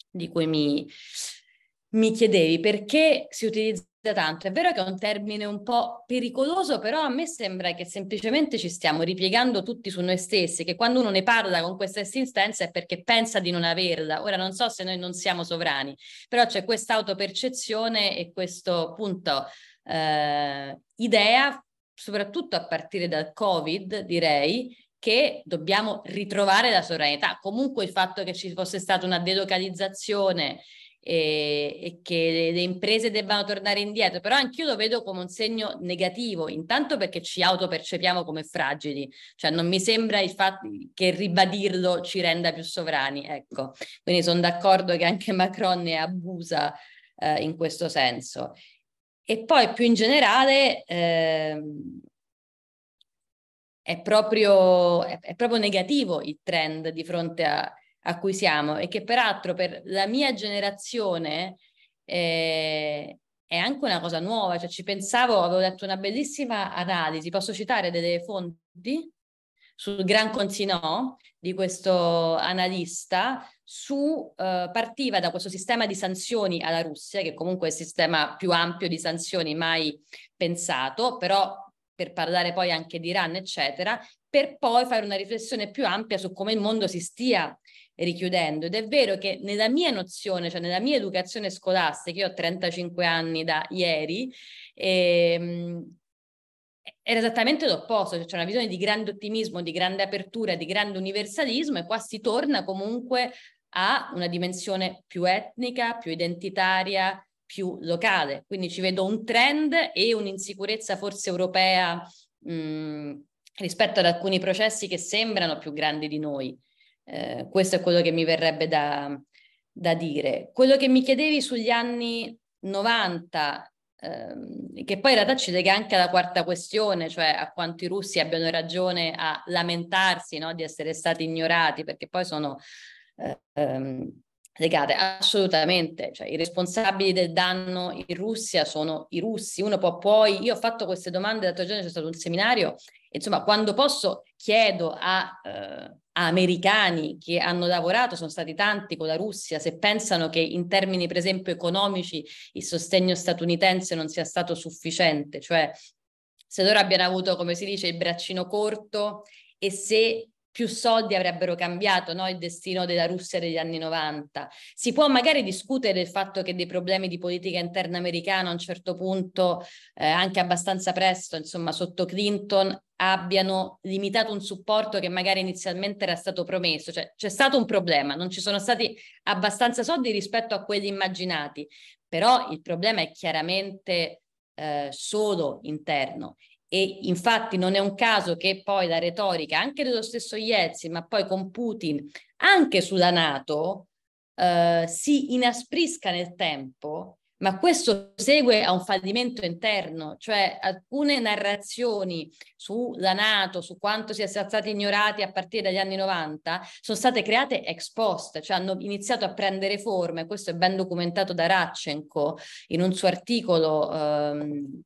di cui mi, mi chiedevi, perché si utilizza tanto? È vero che è un termine un po' pericoloso, però a me sembra che semplicemente ci stiamo ripiegando tutti su noi stessi, che quando uno ne parla con questa insistenza è perché pensa di non averla. Ora non so se noi non siamo sovrani, però c'è questa autopercezione e questo punto eh, idea soprattutto a partire dal Covid, direi, che dobbiamo ritrovare la sovranità. Comunque il fatto che ci fosse stata una delocalizzazione e, e, che le imprese debbano tornare indietro, però anch'io lo vedo come un segno negativo, intanto perché ci autopercepiamo come fragili, cioè non mi sembra il fatto che ribadirlo ci renda più sovrani, ecco. Quindi sono d'accordo che anche Macron ne abusa eh, in questo senso. E poi più in generale eh, è, proprio, è, è, proprio, negativo il trend di fronte a, a, cui siamo e che peraltro per la mia generazione eh, è anche una cosa nuova, cioè ci pensavo, avevo letto una bellissima analisi, posso citare delle fonti? Sul Gran Consinò di questo analista su, eh, partiva da questo sistema di sanzioni alla Russia, che comunque è il sistema più ampio di sanzioni mai pensato, però per parlare poi anche di Iran, eccetera, per poi fare una riflessione più ampia su come il mondo si stia richiudendo. Ed è vero che nella mia nozione, cioè nella mia educazione scolastica, io ho 35 anni da ieri, ehm, era esattamente l'opposto, cioè c'è una visione di grande ottimismo, di grande apertura, di grande universalismo e qua si torna comunque ha una dimensione più etnica, più identitaria, più locale. Quindi ci vedo un trend e un'insicurezza forse europea mh, rispetto ad alcuni processi che sembrano più grandi di noi. Eh, questo è quello che mi verrebbe da, da, dire. Quello che mi chiedevi sugli anni 90, ehm, che poi in realtà ci lega anche alla quarta questione, cioè a quanto i russi abbiano ragione a lamentarsi no, di essere stati ignorati, perché poi sono ehm, legate assolutamente, cioè i responsabili del danno in Russia sono i russi. Uno può poi, io ho fatto queste domande l'altro giorno, c'è stato un seminario, insomma, quando posso chiedo a, eh, a, americani che hanno lavorato, sono stati tanti con la Russia, se pensano che in termini per esempio economici il sostegno statunitense non sia stato sufficiente, cioè se loro abbiano avuto, come si dice, il braccino corto e se più soldi avrebbero cambiato no? il destino della Russia degli anni 90. Si può magari discutere del fatto che dei problemi di politica interna americana a un certo punto, eh, anche abbastanza presto, insomma, sotto Clinton, abbiano limitato un supporto che magari inizialmente era stato promesso. Cioè c'è stato un problema, non ci sono stati abbastanza soldi rispetto a quelli immaginati, però il problema è chiaramente eh, solo interno e infatti non è un caso che poi la retorica anche dello stesso Yeltsin, ma poi con Putin, anche sulla Nato, eh, si inasprisca nel tempo, ma questo segue a un fallimento interno, cioè alcune narrazioni sulla Nato, su quanto sia stati ignorati a partire dagli anni 90, sono state create ex post, cioè hanno iniziato a prendere forme, questo è ben documentato da Ratchenko in un suo articolo ehm,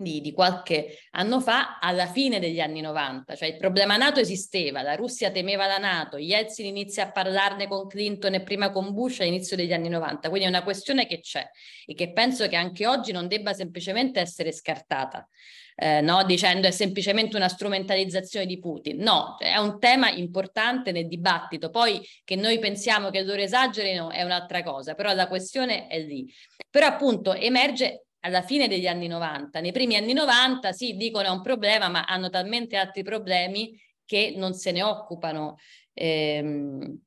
di, di, qualche anno fa, alla fine degli anni 90, cioè il problema NATO esisteva, la Russia temeva la NATO, Yeltsin inizia a parlarne con Clinton e prima con Bush all'inizio degli anni 90, quindi è una questione che c'è e che penso che anche oggi non debba semplicemente essere scartata. Eh, no? dicendo è semplicemente una strumentalizzazione di Putin. No, è un tema importante nel dibattito. Poi che noi pensiamo che loro esagerino è un'altra cosa, però la questione è lì. Però appunto emerge alla fine degli anni 90. Nei primi anni 90 sì, dicono è un problema, ma hanno talmente altri problemi che non se ne occupano ehm,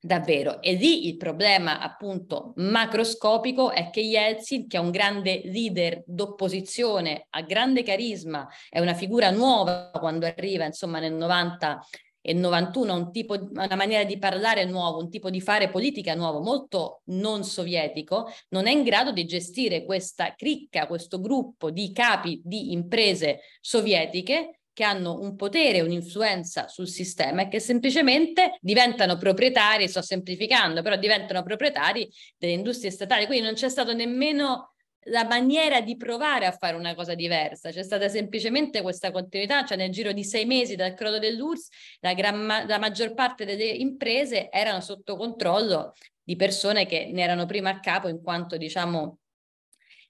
davvero. E lì il problema appunto macroscopico è che Yeltsin, che è un grande leader d'opposizione, ha grande carisma, è una figura nuova quando arriva insomma nel 90 e 91 un tipo, una maniera di parlare nuovo, un tipo di fare politica nuovo, molto non sovietico, non è in grado di gestire questa cricca, questo gruppo di capi di imprese sovietiche che hanno un potere, un'influenza sul sistema e che semplicemente diventano proprietari, sto semplificando, però diventano proprietari delle industrie statali. Quindi non c'è stato nemmeno la maniera di provare a fare una cosa diversa. C'è stata semplicemente questa continuità, cioè nel giro di sei mesi dal crollo dell'URSS la, gran, la maggior parte delle imprese erano sotto controllo di persone che ne erano prima a capo in quanto diciamo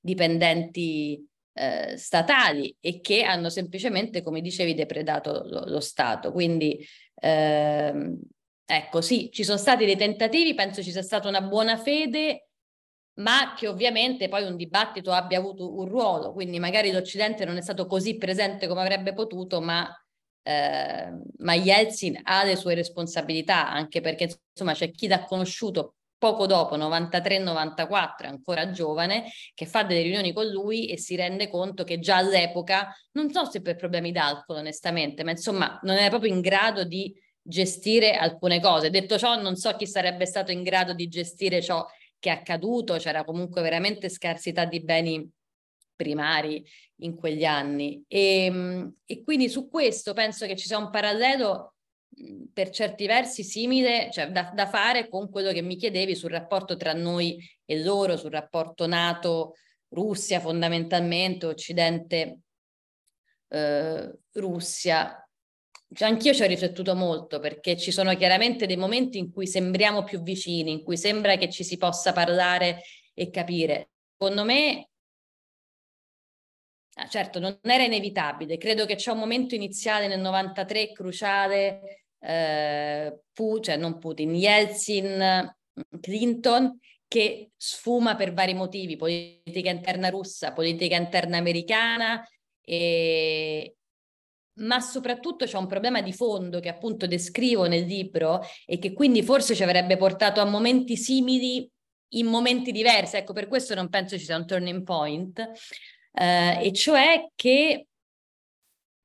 dipendenti eh, statali e che hanno semplicemente, come dicevi, depredato lo, lo Stato. Quindi ehm, ecco, sì, ci sono stati dei tentativi, penso ci sia stata una buona fede ma che ovviamente poi un dibattito abbia avuto un ruolo, quindi magari l'Occidente non è stato così presente come avrebbe potuto, ma, eh, ma Yeltsin ha le sue responsabilità, anche perché insomma c'è chi l'ha conosciuto poco dopo, 93-94, ancora giovane, che fa delle riunioni con lui e si rende conto che già all'epoca, non so se per problemi d'alcol onestamente, ma insomma non era proprio in grado di gestire alcune cose. Detto ciò, non so chi sarebbe stato in grado di gestire ciò che è accaduto, c'era comunque veramente scarsità di beni primari in quegli anni. E, ehm, e quindi su questo penso che ci sia un parallelo per certi versi simile, cioè da, da, fare con quello che mi chiedevi sul rapporto tra noi e loro, sul rapporto NATO-Russia fondamentalmente, Occidente-Russia. Eh, anch'io ci ho riflettuto molto perché ci sono chiaramente dei momenti in cui sembriamo più vicini, in cui sembra che ci si possa parlare e capire. Secondo me, ah, certo, non era inevitabile. Credo che c'è un momento iniziale nel 93 cruciale, eh, Pu- cioè non Putin, Yeltsin, Clinton, che sfuma per vari motivi, politica interna russa, politica interna americana e, ma soprattutto c'è un problema di fondo che appunto descrivo nel libro e che quindi forse ci avrebbe portato a momenti simili in momenti diversi. Ecco, per questo non penso ci sia un turning point, eh, e cioè che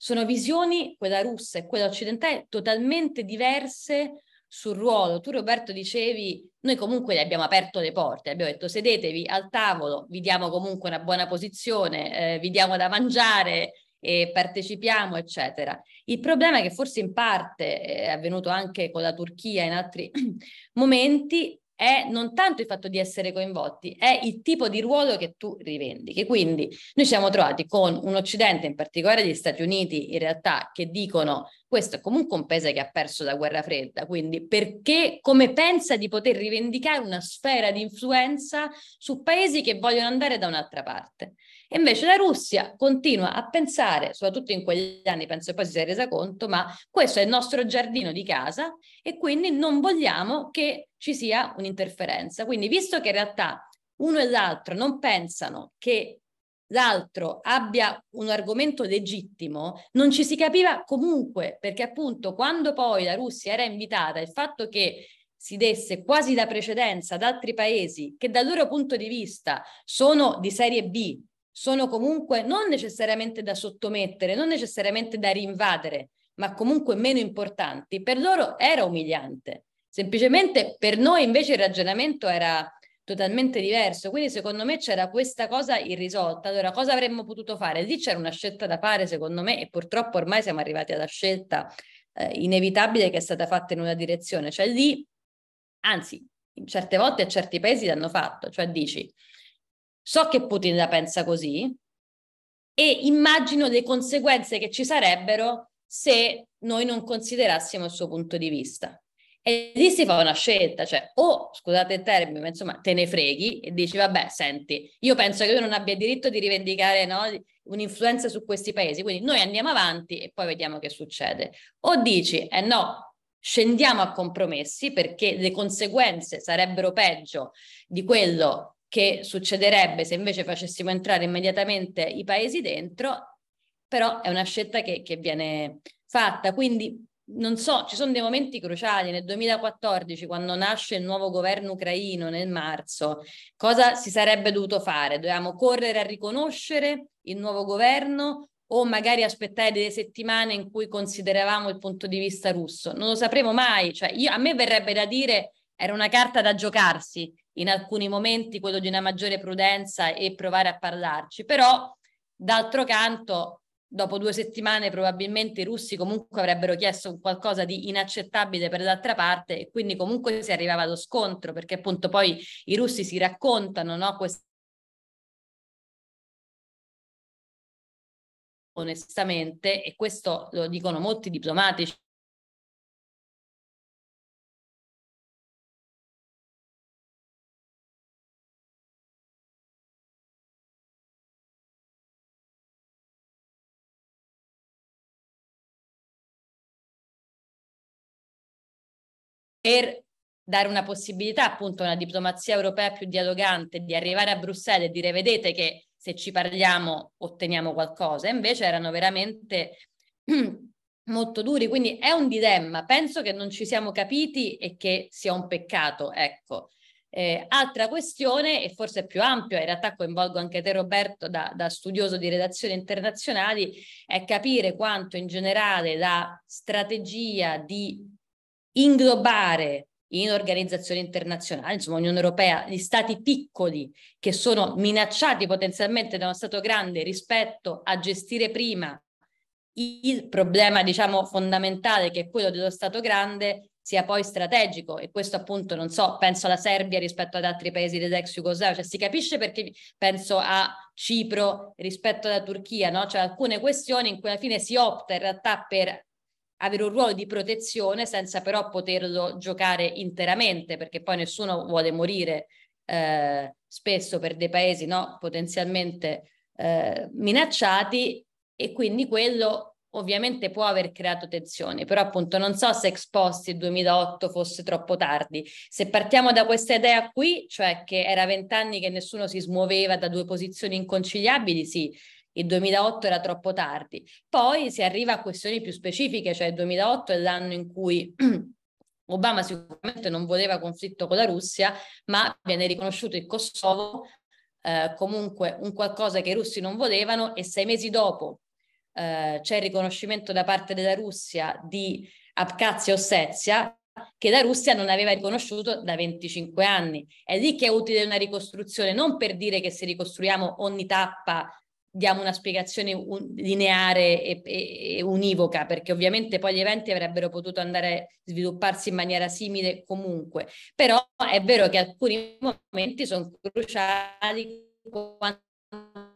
sono visioni, quella russa e quella occidentale, totalmente diverse sul ruolo, tu Roberto dicevi, noi comunque gli abbiamo aperto le porte, abbiamo detto sedetevi al tavolo, vi diamo comunque una buona posizione, eh, vi diamo da mangiare e partecipiamo, eccetera. Il problema è che forse in parte è avvenuto anche con la Turchia in altri momenti, è non tanto il fatto di essere coinvolti, è il tipo di ruolo che tu rivendichi. Quindi noi ci siamo trovati con un Occidente, in particolare gli Stati Uniti, in realtà, che dicono questo è comunque un paese che ha perso la guerra fredda, quindi perché come pensa di poter rivendicare una sfera di influenza su paesi che vogliono andare da un'altra parte? E invece la Russia continua a pensare, soprattutto in quegli anni, penso che poi si sia resa conto, ma questo è il nostro giardino di casa e quindi non vogliamo che ci sia un'interferenza. Quindi visto che in realtà uno e l'altro non pensano che l'altro abbia un argomento legittimo, non ci si capiva comunque, perché appunto quando poi la Russia era invitata, il fatto che si desse quasi da precedenza ad altri paesi che dal loro punto di vista sono di serie B, sono comunque non necessariamente da sottomettere, non necessariamente da rinvadere, ma comunque meno importanti, per loro era umiliante. Semplicemente per noi invece il ragionamento era totalmente diverso. Quindi secondo me c'era questa cosa irrisolta. Allora, cosa avremmo potuto fare? Lì c'era una scelta da fare, secondo me, e purtroppo ormai siamo arrivati alla scelta eh, inevitabile che è stata fatta in una direzione. Cioè lì, anzi, certe volte certi paesi l'hanno fatto, cioè dici So che Putin la pensa così e immagino le conseguenze che ci sarebbero se noi non considerassimo il suo punto di vista. E lì si fa una scelta, cioè o, scusate il termine, ma insomma, te ne freghi e dici, vabbè, senti, io penso che tu non abbia diritto di rivendicare no, un'influenza su questi paesi, quindi noi andiamo avanti e poi vediamo che succede. O dici, eh no, scendiamo a compromessi perché le conseguenze sarebbero peggio di quello che succederebbe se invece facessimo entrare immediatamente i paesi dentro, però è una scelta che, che viene fatta. Quindi non so, ci sono dei momenti cruciali. Nel 2014, quando nasce il nuovo governo ucraino nel marzo, cosa si sarebbe dovuto fare? Dovevamo correre a riconoscere il nuovo governo o magari aspettare delle settimane in cui consideravamo il punto di vista russo? Non lo sapremo mai. Cioè, io, a me verrebbe da dire era una carta da giocarsi in alcuni momenti, quello di una maggiore prudenza e provare a parlarci, però d'altro canto dopo due settimane probabilmente i russi comunque avrebbero chiesto qualcosa di inaccettabile per l'altra parte e quindi comunque si arrivava allo scontro perché appunto poi i russi si raccontano no, questa onestamente e questo lo dicono molti diplomatici per dare una possibilità appunto a una diplomazia europea più dialogante di arrivare a Bruxelles e dire vedete che se ci parliamo otteniamo qualcosa, invece erano veramente molto duri, quindi è un dilemma, penso che non ci siamo capiti e che sia un peccato, ecco. Eh, altra questione, e forse più ampia, in realtà coinvolgo anche te Roberto da, da, studioso di relazioni internazionali, è capire quanto in generale la strategia di inglobare in organizzazioni internazionali, insomma Unione Europea, gli stati piccoli che sono minacciati potenzialmente da uno Stato grande rispetto a gestire prima il problema, diciamo, fondamentale che è quello dello Stato grande sia poi strategico e questo appunto non so, penso alla Serbia rispetto ad altri paesi dell'ex Jugoslavia, cioè si capisce perché penso a Cipro rispetto alla Turchia, no? Cioè alcune questioni in cui alla fine si opta in realtà per avere un ruolo di protezione senza però poterlo giocare interamente, perché poi nessuno vuole morire eh, spesso per dei paesi no, potenzialmente eh, minacciati e quindi quello ovviamente può aver creato tensioni, però appunto non so se ex post il 2008 fosse troppo tardi. Se partiamo da questa idea qui, cioè che era vent'anni che nessuno si smuoveva da due posizioni inconciliabili, sì, il 2008 era troppo tardi. Poi si arriva a questioni più specifiche, cioè il 2008 è l'anno in cui Obama sicuramente non voleva conflitto con la Russia, ma viene riconosciuto il Kosovo eh, comunque un qualcosa che i russi non volevano e sei mesi dopo eh, c'è il riconoscimento da parte della Russia di Abkhazia e Ossetia, che la Russia non aveva riconosciuto da 25 anni. È lì che è utile una ricostruzione, non per dire che se ricostruiamo ogni tappa diamo una spiegazione un, lineare e, e, e, univoca, perché ovviamente poi gli eventi avrebbero potuto andare a svilupparsi in maniera simile comunque. Però è vero che alcuni momenti sono cruciali quando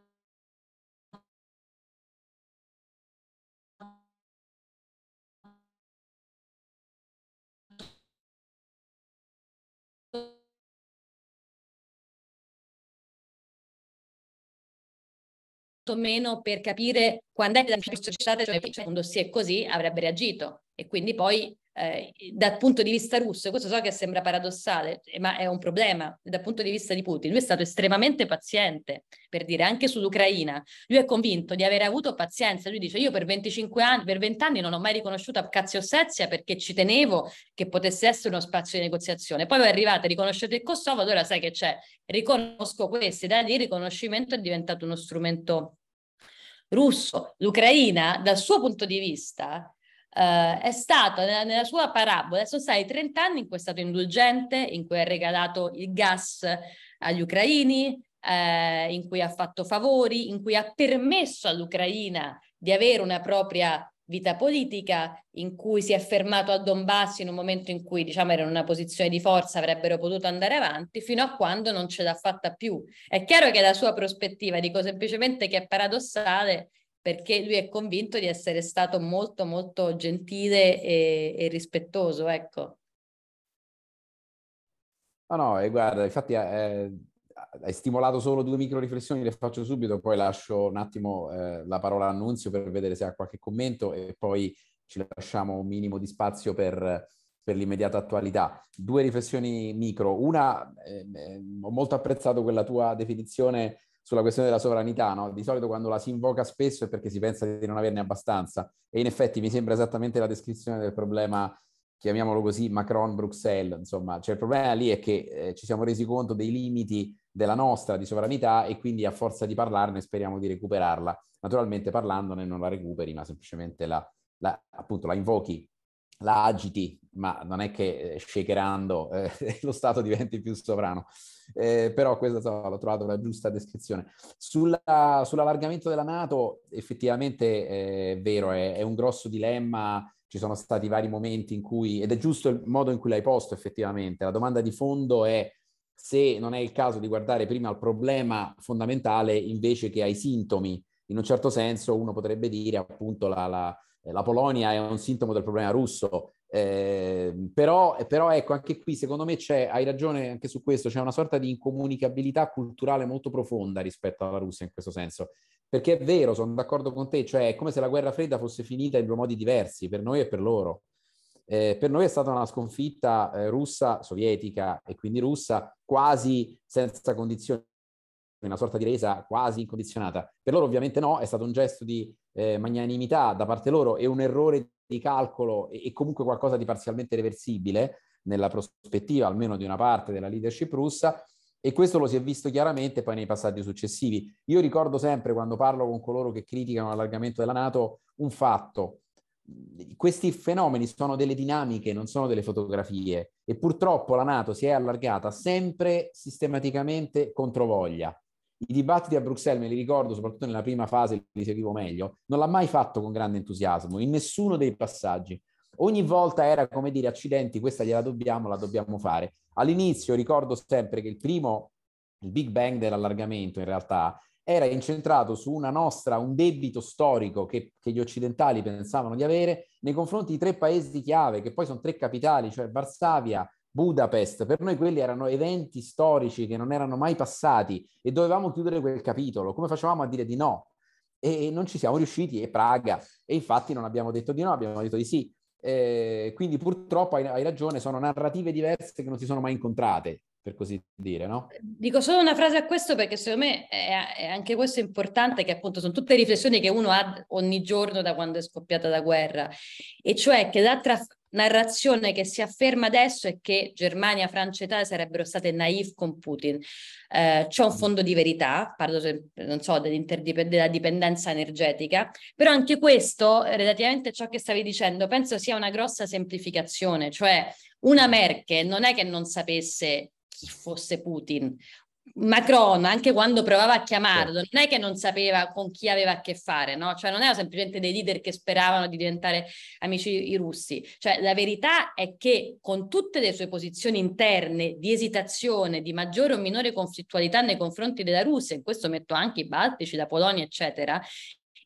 meno per capire quando è che cioè, un dossier così avrebbe reagito e quindi poi eh, dal punto di vista russo, questo so che sembra paradossale, ma è un problema dal punto di vista di Putin. Lui è stato estremamente paziente, per dire, anche sull'Ucraina. Lui è convinto di aver avuto pazienza. Lui dice: Io per 25 anni, per 20 anni non ho mai riconosciuto Abkhazia Ossetia perché ci tenevo che potesse essere uno spazio di negoziazione. Poi è arrivata, riconoscete il Kosovo, allora sai che c'è, riconosco questi, da lì il riconoscimento è diventato uno strumento russo. L'Ucraina, dal suo punto di vista, Uh, è stato nella, nella, sua parabola, sono stati 30 anni in cui è stato indulgente, in cui ha regalato il gas agli ucraini, eh, in cui ha fatto favori, in cui ha permesso all'Ucraina di avere una propria vita politica, in cui si è fermato a Donbass in un momento in cui diciamo era in una posizione di forza, avrebbero potuto andare avanti, fino a quando non ce l'ha fatta più. È chiaro che la sua prospettiva, dico semplicemente che è paradossale, perché lui è convinto di essere stato molto molto gentile e, e rispettoso, ecco. No, no, e guarda, infatti eh, hai stimolato solo due micro riflessioni, le faccio subito, poi lascio un attimo eh, la parola a Annunzio per vedere se ha qualche commento e poi ci lasciamo un minimo di spazio per, per l'immediata attualità. Due riflessioni micro. Una, eh, ho molto apprezzato quella tua definizione sulla questione della sovranità, no? Di solito quando la si invoca spesso è perché si pensa di non averne abbastanza e in effetti mi sembra esattamente la descrizione del problema, chiamiamolo così, Macron-Bruxelles, insomma, cioè il problema lì è che eh, ci siamo resi conto dei limiti della nostra di sovranità e quindi a forza di parlarne speriamo di recuperarla. Naturalmente parlandone non la recuperi, ma semplicemente la, la, appunto, la invochi la agiti, ma non è che eh, shakerando eh, lo Stato diventi più sovrano. Eh, però questa so, l'ho trovato la giusta descrizione. Sulla, sull'allargamento della Nato, effettivamente è vero, è, è, un grosso dilemma. Ci sono stati vari momenti in cui, ed è giusto il modo in cui l'hai posto effettivamente. La domanda di fondo è se non è il caso di guardare prima al problema fondamentale invece che ai sintomi. In un certo senso uno potrebbe dire appunto la, la la Polonia è un sintomo del problema russo, eh, però, però, ecco, anche qui secondo me c'è, hai ragione anche su questo, c'è una sorta di incomunicabilità culturale molto profonda rispetto alla Russia in questo senso. Perché è vero, sono d'accordo con te, cioè è come se la guerra fredda fosse finita in due modi diversi, per noi e per loro. Eh, per noi è stata una sconfitta eh, russa, sovietica e quindi russa, quasi senza condizioni, una sorta di resa quasi incondizionata. Per loro ovviamente no, è stato un gesto di eh, magnanimità da parte loro e un errore di calcolo e, e comunque qualcosa di parzialmente reversibile nella prospettiva almeno di una parte della leadership russa e questo lo si è visto chiaramente poi nei passaggi successivi. Io ricordo sempre quando parlo con coloro che criticano l'allargamento della Nato un fatto. Questi fenomeni sono delle dinamiche, non sono delle fotografie e purtroppo la Nato si è allargata sempre sistematicamente contro voglia i dibattiti a Bruxelles, me li ricordo, soprattutto nella prima fase li seguivo meglio, non l'ha mai fatto con grande entusiasmo, in nessuno dei passaggi. Ogni volta era come dire, accidenti, questa gliela dobbiamo, la dobbiamo fare. All'inizio ricordo sempre che il primo, il Big Bang dell'allargamento in realtà, era incentrato su una nostra, un debito storico che, che, gli occidentali pensavano di avere nei confronti di tre paesi chiave, che poi sono tre capitali, cioè Varsavia, Budapest, per noi quelli erano eventi storici che non erano mai passati e dovevamo chiudere quel capitolo. Come facevamo a dire di no? E non ci siamo riusciti, e Praga, e infatti non abbiamo detto di no, abbiamo detto di sì. Eh, quindi purtroppo hai, hai, ragione, sono narrative diverse che non si sono mai incontrate, per così dire, no? Dico solo una frase a questo perché secondo me è, è anche questo importante, che appunto sono tutte riflessioni che uno ha ogni giorno da quando è scoppiata la guerra, e cioè che la, tra- narrazione che si afferma adesso è che Germania, Francia e Italia sarebbero state naive con Putin. Eh, c'è un fondo di verità, parlo non so, della dipendenza energetica, però anche questo, relativamente a ciò che stavi dicendo, penso sia una grossa semplificazione, cioè una Merkel non è che non sapesse chi fosse Putin, Macron, anche quando provava a chiamarlo, non è che non sapeva con chi aveva a che fare, no? Cioè non erano semplicemente dei leader che speravano di diventare amici i russi. Cioè la verità è che con tutte le sue posizioni interne di esitazione, di maggiore o minore conflittualità nei confronti della Russia, in questo metto anche i Baltici, la Polonia, eccetera,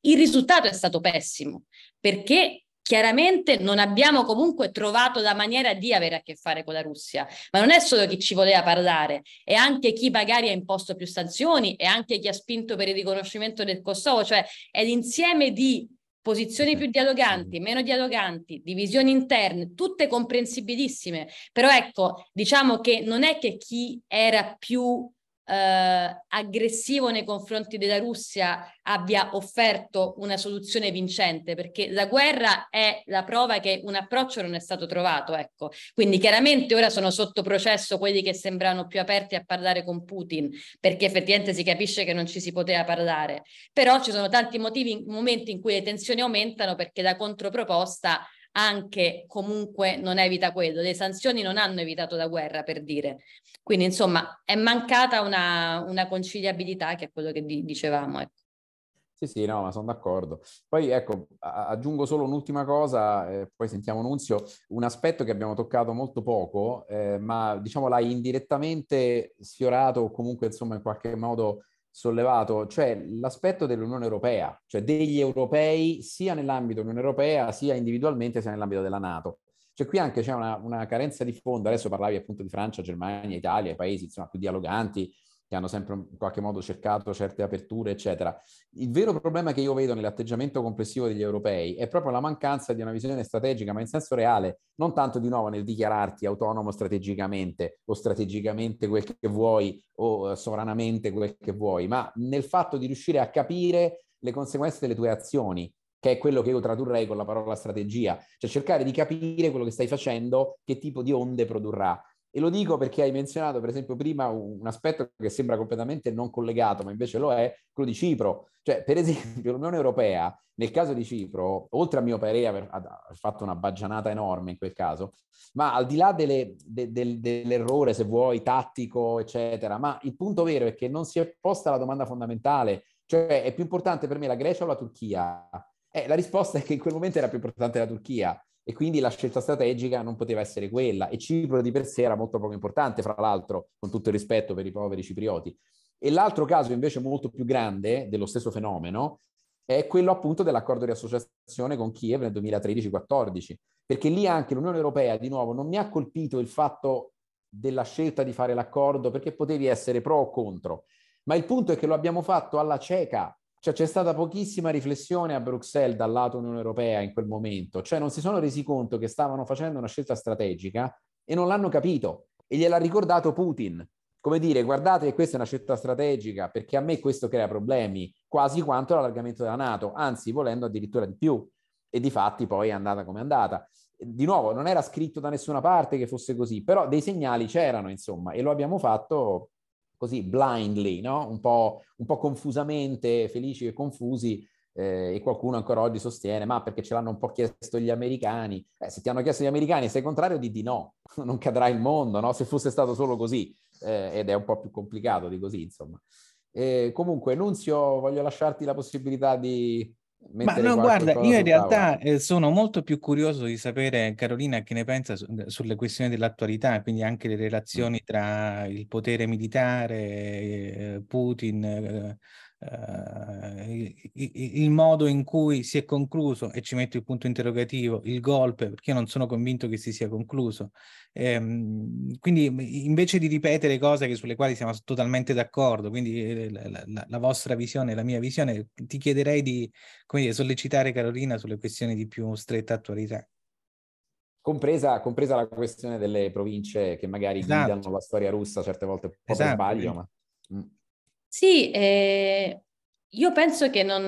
il risultato è stato pessimo, perché Chiaramente non abbiamo comunque trovato la maniera di avere a che fare con la Russia, ma non è solo chi ci voleva parlare, è anche chi magari ha imposto più sanzioni, è anche chi ha spinto per il riconoscimento del Kosovo, cioè è l'insieme di posizioni più dialoganti, meno dialoganti, divisioni interne, tutte comprensibilissime. Però ecco, diciamo che non è che chi era più eh, aggressivo nei confronti della Russia abbia offerto una soluzione vincente, perché la guerra è la prova che un approccio non è stato trovato. Ecco. Quindi chiaramente ora sono sotto processo quelli che sembrano più aperti a parlare con Putin, perché effettivamente si capisce che non ci si poteva parlare. Però ci sono tanti motivi, momenti in cui le tensioni aumentano perché la controproposta anche comunque non evita quello. Le sanzioni non hanno evitato la guerra, per dire. Quindi, insomma, è mancata una, una conciliabilità, che è quello che di, dicevamo. Ecco. Sì, sì, no, ma sono d'accordo. Poi ecco, aggiungo solo un'ultima cosa, eh, poi sentiamo Nunzio, un aspetto che abbiamo toccato molto poco, eh, ma diciamo l'hai indirettamente sfiorato o comunque insomma in qualche modo sollevato, cioè l'aspetto dell'Unione Europea, cioè degli europei sia nell'ambito dell'Unione Europea sia individualmente sia nell'ambito della Nato. Cioè qui anche c'è una, una, carenza di fondo, adesso parlavi appunto di Francia, Germania, Italia, i paesi insomma più dialoganti, che hanno sempre in qualche modo cercato certe aperture, eccetera. Il vero problema che io vedo nell'atteggiamento complessivo degli europei è proprio la mancanza di una visione strategica, ma in senso reale, non tanto di nuovo nel dichiararti autonomo strategicamente o strategicamente quel che vuoi o eh, sovranamente quel che vuoi, ma nel fatto di riuscire a capire le conseguenze delle tue azioni, che è quello che io tradurrei con la parola strategia, cioè cercare di capire quello che stai facendo, che tipo di onde produrrà. E lo dico perché hai menzionato, per esempio, prima un, aspetto che sembra completamente non collegato, ma invece lo è, quello di Cipro. Cioè, per esempio, l'Unione Europea, nel caso di Cipro, oltre a mio parere aver, fatto una baggianata enorme in quel caso, ma al di là delle, de, de, dell'errore, se vuoi, tattico, eccetera, ma il punto vero è che non si è posta la domanda fondamentale, cioè è più importante per me la Grecia o la Turchia? Eh, la risposta è che in quel momento era più importante la Turchia e quindi la scelta strategica non poteva essere quella. E Cipro di per sé era molto poco importante, fra l'altro, con tutto il rispetto per i poveri ciprioti. E l'altro caso invece molto più grande dello stesso fenomeno è quello appunto dell'accordo di associazione con Kiev nel 2013-14, perché lì anche l'Unione Europea, di nuovo, non mi ha colpito il fatto della scelta di fare l'accordo perché potevi essere pro o contro, ma il punto è che lo abbiamo fatto alla cieca, cioè c'è stata pochissima riflessione a Bruxelles dal lato Unione Europea in quel momento, cioè non si sono resi conto che stavano facendo una scelta strategica e non l'hanno capito e gliel'ha ricordato Putin. Come dire, guardate che questa è una scelta strategica perché a me questo crea problemi, quasi quanto l'allargamento della Nato, anzi volendo addirittura di più. E di fatti poi è andata come è andata. Di nuovo, non era scritto da nessuna parte che fosse così, però dei segnali c'erano, insomma, e lo abbiamo fatto così blindly, no? un, po', un po' confusamente, felici e confusi, eh, e qualcuno ancora oggi sostiene, ma perché ce l'hanno un po' chiesto gli americani? Eh, se ti hanno chiesto gli americani, sei contrario, di di no, non cadrà il mondo, no? se fosse stato solo così, eh, ed è un po' più complicato di così, insomma. E comunque, Nunzio, voglio lasciarti la possibilità di ma no, guarda, io in realtà eh, sono molto più curioso di sapere, Carolina, che ne pensa su, sulle questioni dell'attualità, quindi anche le relazioni tra il potere militare, eh, Putin, eh, Uh, il, modo in cui si è concluso, e ci metto il punto interrogativo, il golpe, perché io non sono convinto che si sia concluso. Ehm, quindi invece di ripetere cose sulle quali siamo totalmente d'accordo, quindi eh, la, la, la, vostra visione, la mia visione, ti chiederei di dire, sollecitare Carolina sulle questioni di più stretta attualità. Compresa, compresa la questione delle province che magari esatto. guidano la storia russa certe volte un po' esatto. per sbaglio, ma... Sì, eh, io penso che non,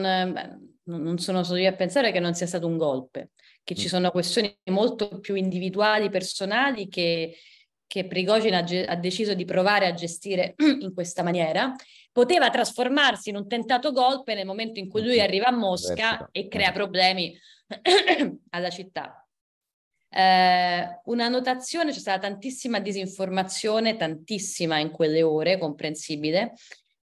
non sono solo io a pensare che non sia stato un golpe, che ci mm. sono questioni molto più individuali, personali che, che Prigogine ha, ge- ha, deciso di provare a gestire in questa maniera, poteva trasformarsi in un tentato golpe nel momento in cui lui arriva a Mosca e crea problemi alla città. Eh, una notazione, c'è stata tantissima disinformazione, tantissima in quelle ore, comprensibile,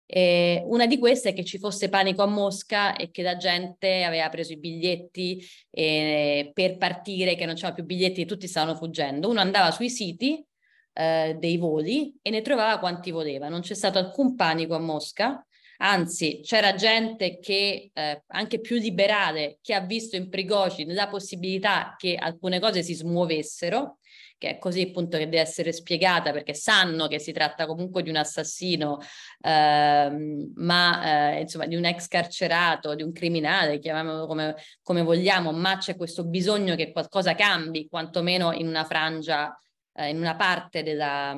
e una di queste è che ci fosse panico a Mosca e che la gente aveva preso i biglietti eh, per partire, che non c'erano più biglietti, tutti stavano fuggendo. Uno andava sui siti eh, dei voli e ne trovava quanti voleva. Non c'è stato alcun panico a Mosca, anzi c'era gente che eh, anche più liberale che ha visto in Prigozhin la possibilità che alcune cose si smuovessero che è così appunto che deve essere spiegata perché sanno che si tratta comunque di un assassino, ehm, ma eh, insomma di un ex carcerato, di un criminale, chiamiamolo come, come vogliamo, ma c'è questo bisogno che qualcosa cambi, quantomeno in una frangia, eh, in una parte della,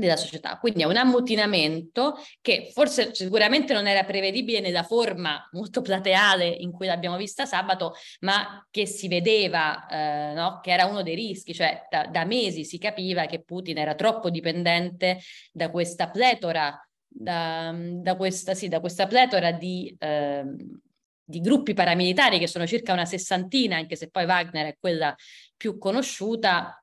della società. Quindi è un ammutinamento che forse sicuramente non era prevedibile nella forma molto plateale in cui l'abbiamo vista sabato, ma che si vedeva eh, no? che era uno dei rischi, cioè da, da, mesi si capiva che Putin era troppo dipendente da questa pletora, da, da, questa, sì, da questa pletora di... Eh, di gruppi paramilitari che sono circa una sessantina, anche se poi Wagner è quella più conosciuta,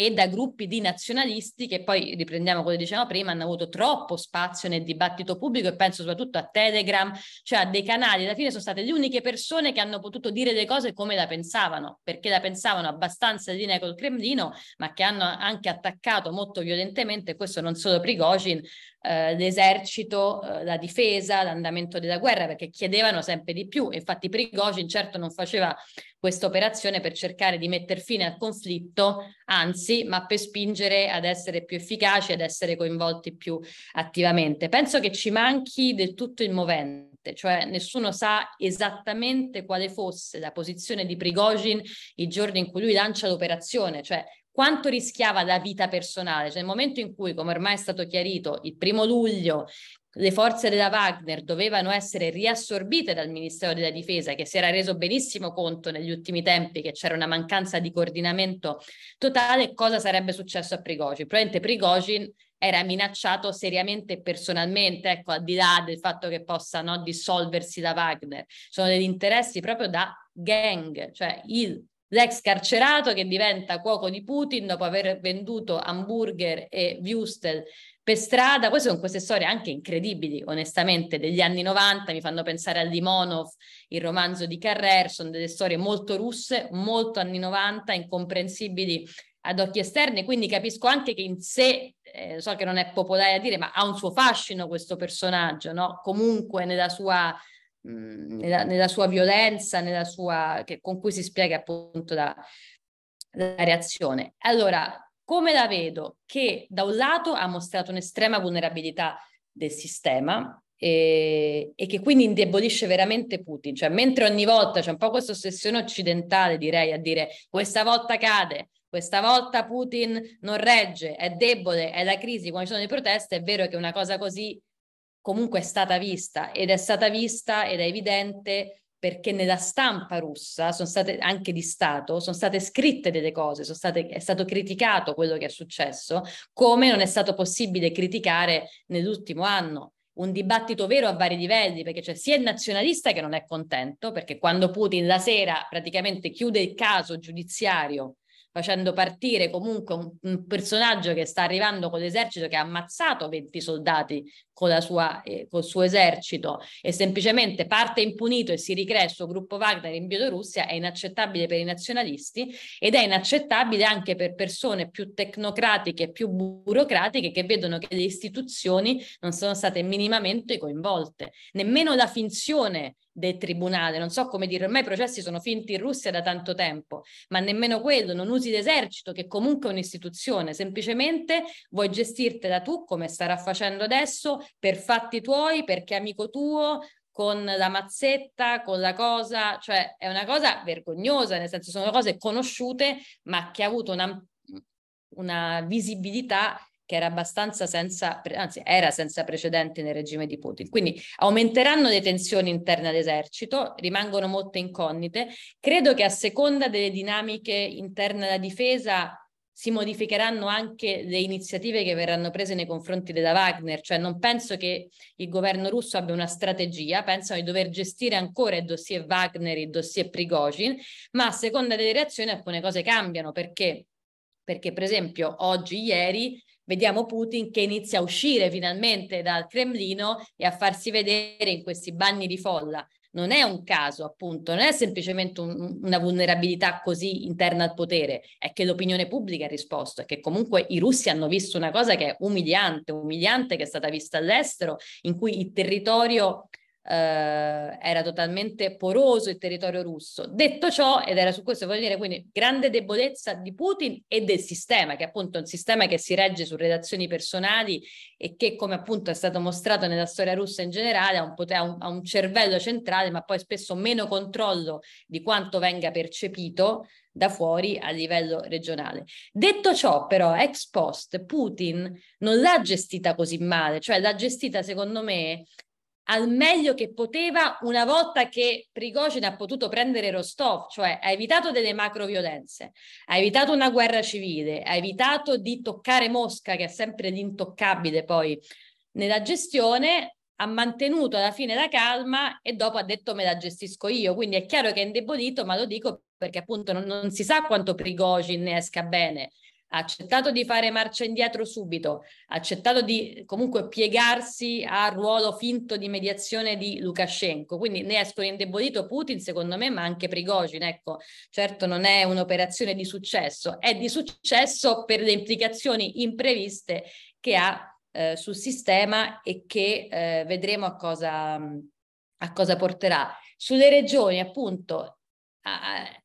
e da gruppi di nazionalisti che poi, riprendiamo quello che dicevamo prima, hanno avuto troppo spazio nel dibattito pubblico e penso soprattutto a Telegram, cioè a dei canali, alla fine sono state le uniche persone che hanno potuto dire le cose come la pensavano, perché la pensavano abbastanza in linea col Cremlino, ma che hanno anche attaccato molto violentemente, questo non solo Prigozhin, eh, l'esercito, eh, la difesa, l'andamento della guerra, perché chiedevano sempre di più. Infatti Prigozhin certo non faceva questa operazione per cercare di mettere fine al conflitto, anzi, ma per spingere ad essere più efficaci, ad essere coinvolti più attivamente. Penso che ci manchi del tutto il movente, cioè nessuno sa esattamente quale fosse la posizione di Prigozhin il giorno in cui lui lancia l'operazione, cioè quanto rischiava la vita personale, cioè nel momento in cui, come ormai è stato chiarito, il primo luglio le forze della Wagner dovevano essere riassorbite dal Ministero della Difesa, che si era reso benissimo conto negli ultimi tempi che c'era una mancanza di coordinamento totale, cosa sarebbe successo a Prigozhin? Probabilmente Prigozhin era minacciato seriamente personalmente, ecco, al di là del fatto che possa no, dissolversi da Wagner, sono degli interessi proprio da gang, cioè il l'ex carcerato che diventa cuoco di Putin dopo aver venduto hamburger e wurstel per strada. Queste sono queste storie anche incredibili, onestamente, degli anni 90, mi fanno pensare a Limonov, il romanzo di Carrer, sono delle storie molto russe, molto anni 90, incomprensibili ad occhi esterni, quindi capisco anche che in sé, eh, so che non è popolare a dire, ma ha un suo fascino questo personaggio, no? Comunque nella sua nella, nella, sua violenza, nella sua, che, con cui si spiega appunto la, la reazione. Allora, come la vedo? Che da un lato ha mostrato un'estrema vulnerabilità del sistema e, e, che quindi indebolisce veramente Putin, cioè mentre ogni volta c'è un po' questa ossessione occidentale, direi, a dire questa volta cade, questa volta Putin non regge, è debole, è la crisi, quando ci sono le proteste, è vero che una cosa così comunque è stata vista ed è stata vista ed è evidente perché nella stampa russa, sono state anche di Stato, sono state scritte delle cose, state, è stato criticato quello che è successo, come non è stato possibile criticare nell'ultimo anno. Un dibattito vero a vari livelli, perché c'è sia il nazionalista che non è contento, perché quando Putin la sera praticamente chiude il caso giudiziario facendo partire comunque un, un, personaggio che sta arrivando con l'esercito che ha ammazzato 20 soldati con, sua, eh, col suo esercito e semplicemente parte impunito e si ricrea il suo gruppo Wagner in Bielorussia è inaccettabile per i nazionalisti ed è inaccettabile anche per persone più tecnocratiche più burocratiche che vedono che le istituzioni non sono state minimamente coinvolte. Nemmeno la finzione del tribunale, non so come dire, ormai i processi sono finti in Russia da tanto tempo, ma nemmeno quello, non usi l'esercito che comunque è un'istituzione, semplicemente vuoi gestirtela tu come starà facendo adesso per fatti tuoi, perché amico tuo, con la mazzetta, con la cosa, cioè è una cosa vergognosa, nel senso sono cose conosciute, ma che ha avuto una, una visibilità che era abbastanza senza, anzi era senza precedenti nel regime di Putin. Quindi aumenteranno le tensioni interne all'esercito, rimangono molte incognite. Credo che a seconda delle dinamiche interne alla difesa si modificheranno anche le iniziative che verranno prese nei confronti della Wagner, cioè non penso che il governo russo abbia una strategia, pensano di dover gestire ancora il dossier Wagner, il dossier Prigozhin, ma a seconda delle reazioni alcune cose cambiano, perché? Perché per esempio oggi, ieri, vediamo Putin che inizia a uscire finalmente dal Cremlino e a farsi vedere in questi bagni di folla. Non è un caso, appunto, non è semplicemente un, una vulnerabilità così interna al potere, è che l'opinione pubblica ha risposto, è che comunque i russi hanno visto una cosa che è umiliante, umiliante che è stata vista all'estero, in cui il territorio eh, era totalmente poroso il territorio russo. Detto ciò, ed era su questo voglio dire, quindi grande debolezza di Putin e del sistema, che è appunto un sistema che si regge su relazioni personali e che, come appunto è stato mostrato nella storia russa in generale, ha un, un, ha un cervello centrale, ma poi spesso meno controllo di quanto venga percepito da fuori a livello regionale. Detto ciò, però, ex post, Putin non l'ha gestita così male, cioè l'ha gestita, secondo me, al meglio che poteva una volta che Prigozhin ha potuto prendere Rostov, cioè ha evitato delle macro violenze, ha evitato una guerra civile, ha evitato di toccare Mosca, che è sempre l'intoccabile poi nella gestione, ha mantenuto alla fine la calma e dopo ha detto me la gestisco io. Quindi è chiaro che è indebolito, ma lo dico perché appunto non, non si sa quanto Prigozhin ne esca bene ha accettato di fare marcia indietro subito, ha accettato di comunque piegarsi al ruolo finto di mediazione di Lukashenko, quindi ne escono indebolito Putin secondo me, ma anche Prigozhin, ecco, certo non è un'operazione di successo, è di successo per le implicazioni impreviste che ha eh, sul sistema e che eh, vedremo a cosa, a cosa porterà. Sulle regioni, appunto,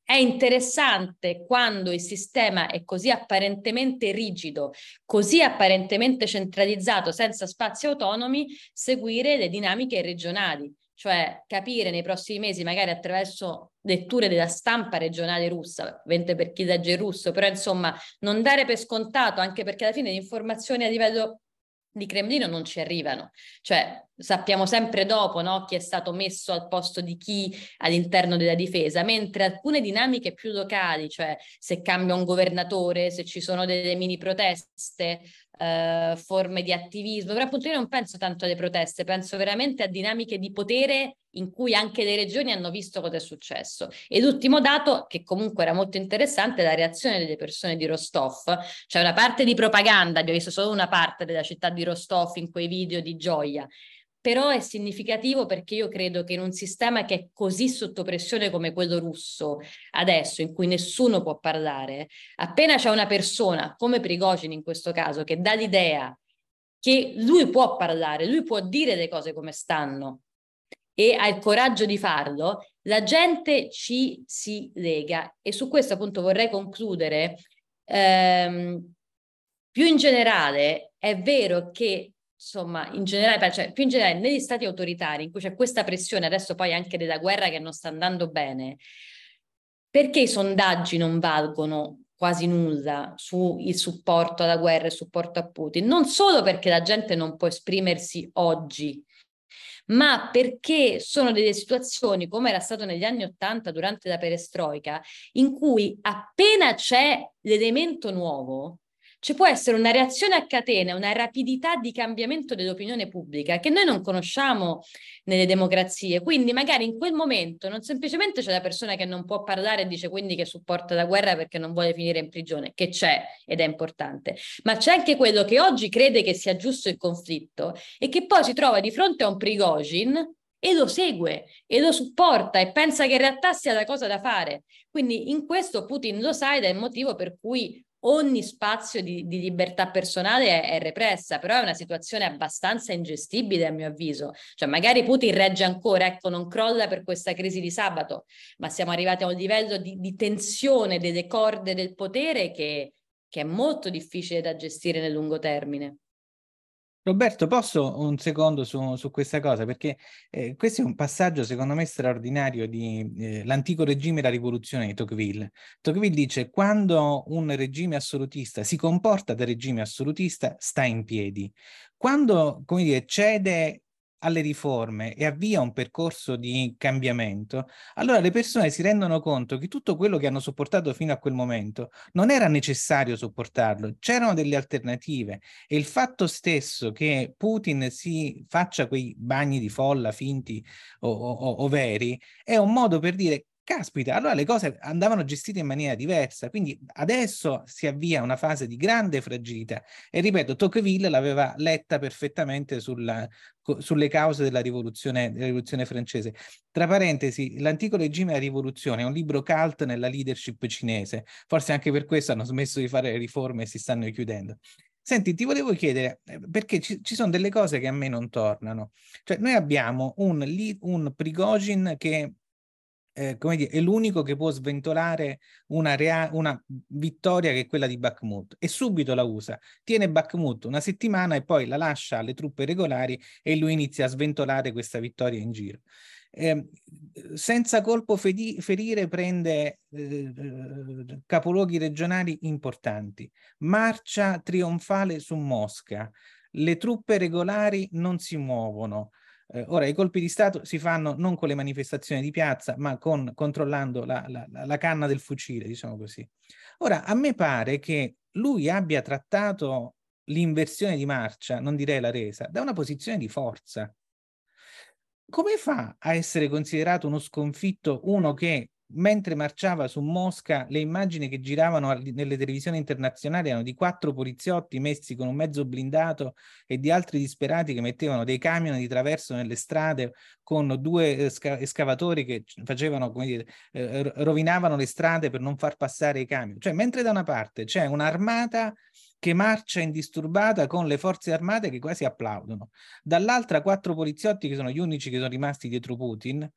è interessante quando il sistema è così apparentemente rigido, così apparentemente centralizzato, senza spazi autonomi, seguire le dinamiche regionali, cioè capire nei prossimi mesi, magari attraverso letture della stampa regionale russa, ovviamente per chi legge il russo, però insomma non dare per scontato, anche perché alla fine le informazioni a livello di Cremlino non ci arrivano, cioè sappiamo sempre dopo no, chi è stato messo al posto di chi all'interno della difesa, mentre alcune dinamiche più locali, cioè se cambia un governatore, se ci sono delle mini proteste, eh, forme di attivismo, però appunto io non penso tanto alle proteste, penso veramente a dinamiche di potere in cui anche le regioni hanno visto cosa è successo. E l'ultimo dato, che comunque era molto interessante, è la reazione delle persone di Rostov. Cioè una parte di propaganda, abbiamo visto solo una parte della città di Rostov in quei video di gioia, però è significativo perché io credo che in un sistema che è così sotto pressione come quello russo adesso, in cui nessuno può parlare, appena c'è una persona, come Prigozhin in questo caso, che dà l'idea che lui può parlare, lui può dire le cose come stanno, e ha il coraggio di farlo, la gente ci si lega. E su questo appunto vorrei concludere. Ehm, più in generale è vero che insomma, in generale, cioè, più in generale negli stati autoritari in cui c'è questa pressione, adesso poi anche della guerra che non sta andando bene, perché i sondaggi non valgono quasi nulla sul supporto alla guerra e supporto a Putin? Non solo perché la gente non può esprimersi oggi ma perché sono delle situazioni, come era stato negli anni Ottanta durante la perestroica, in cui appena c'è l'elemento nuovo, ci può essere una reazione a catena, una rapidità di cambiamento dell'opinione pubblica che noi non conosciamo nelle democrazie. Quindi magari in quel momento non semplicemente c'è la persona che non può parlare e dice quindi che supporta la guerra perché non vuole finire in prigione, che c'è ed è importante, ma c'è anche quello che oggi crede che sia giusto il conflitto e che poi si trova di fronte a un Prigozhin e lo segue e lo supporta e pensa che in realtà sia la cosa da fare. Quindi in questo Putin lo sa ed è il motivo per cui ogni spazio di, di libertà personale è, è, repressa, però è una situazione abbastanza ingestibile a mio avviso. Cioè magari Putin regge ancora, ecco, non crolla per questa crisi di sabato, ma siamo arrivati a un livello di, di tensione delle corde del potere che, che è molto difficile da gestire nel lungo termine. Roberto, posso un secondo su, su questa cosa? Perché eh, questo è un passaggio, secondo me, straordinario di eh, l'antico regime e la rivoluzione di Tocqueville. Tocqueville dice quando un regime assolutista si comporta da regime assolutista, sta in piedi. Quando, come dire, cede alle riforme e avvia un percorso di cambiamento, allora le persone si rendono conto che tutto quello che hanno sopportato fino a quel momento non era necessario sopportarlo, c'erano delle alternative e il fatto stesso che Putin si faccia quei bagni di folla finti o, o, o veri è un modo per dire caspita, allora le cose andavano gestite in maniera diversa, quindi adesso si avvia una fase di grande fragilità e ripeto, Tocqueville l'aveva letta perfettamente sulla, sulle cause della rivoluzione, della rivoluzione francese. Tra parentesi, l'antico regime e la rivoluzione è un libro cult nella leadership cinese, forse anche per questo hanno smesso di fare le riforme e si stanno chiudendo. Senti, ti volevo chiedere, eh, perché ci, ci, sono delle cose che a me non tornano. Cioè, noi abbiamo un, un Prigozhin che eh, come dire, è l'unico che può sventolare una, rea- una vittoria che è quella di Bakhmut e subito la usa. Tiene Bakhmut una settimana e poi la lascia alle truppe regolari e lui inizia a sventolare questa vittoria in giro. Eh, senza colpo fedi- ferire prende eh, capoluoghi regionali importanti, marcia trionfale su Mosca, le truppe regolari non si muovono, eh, ora, i colpi di Stato si fanno non con le manifestazioni di piazza, ma con, controllando la, la, la canna del fucile, diciamo così. Ora, a me pare che lui abbia trattato l'inversione di marcia, non direi la resa, da una posizione di forza. Come fa a essere considerato uno sconfitto uno che mentre marciava su Mosca, le immagini che giravano nelle televisioni internazionali erano di quattro poliziotti messi con un mezzo blindato e di altri disperati che mettevano dei camion di traverso nelle strade con due escavatori che facevano, come dire, eh, rovinavano le strade per non far passare i camion. Cioè, mentre da una parte c'è un'armata che marcia indisturbata con le forze armate che quasi applaudono, dall'altra quattro poliziotti che sono gli unici che sono rimasti dietro Putin,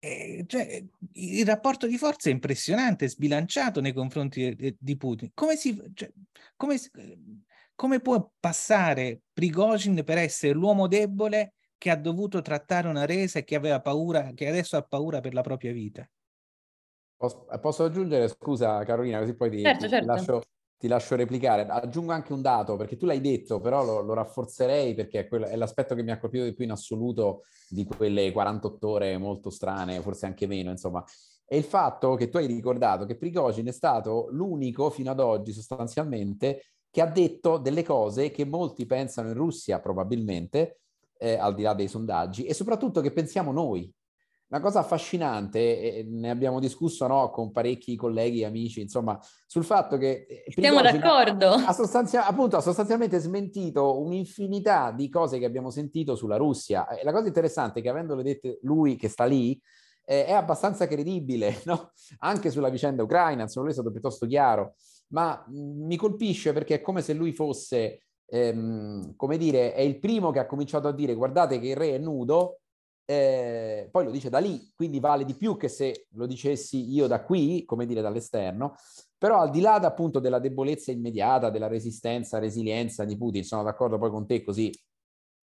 eh, cioè, il rapporto di forza è impressionante, sbilanciato nei confronti di, di Putin. Come, si, cioè, come, come può passare Prigozhin per essere l'uomo debole che ha dovuto trattare una resa e che aveva paura, che adesso ha paura per la propria vita? Posso, posso aggiungere, scusa Carolina, così poi ti, certo, ti, certo. lascio ti lascio replicare. Aggiungo anche un dato, perché tu l'hai detto, però lo, lo rafforzerei perché è, quello, è, l'aspetto che mi ha colpito di più in assoluto di quelle 48 ore molto strane, forse anche meno, insomma. È il fatto che tu hai ricordato che Prigozhin è stato l'unico fino ad oggi sostanzialmente che ha detto delle cose che molti pensano in Russia probabilmente, eh, al di là dei sondaggi, e soprattutto che pensiamo noi, una cosa affascinante, e ne abbiamo discusso no, con parecchi colleghi amici, insomma, sul fatto che... Eh, Siamo d'accordo. Ha, sostanzia- appunto, ha sostanzialmente smentito un'infinità di cose che abbiamo sentito sulla Russia. E la cosa interessante è che avendole dette lui che sta lì, eh, è abbastanza credibile, no? Anche sulla vicenda ucraina, insomma, lui è stato piuttosto chiaro. Ma mh, mi colpisce perché è come se lui fosse... Ehm, come dire, è il primo che ha cominciato a dire guardate che il re è nudo, eh, poi lo dice da lì, quindi vale di più che se lo dicessi io da qui, come dire dall'esterno, però al di là appunto della debolezza immediata, della resistenza, resilienza di Putin, sono d'accordo poi con te così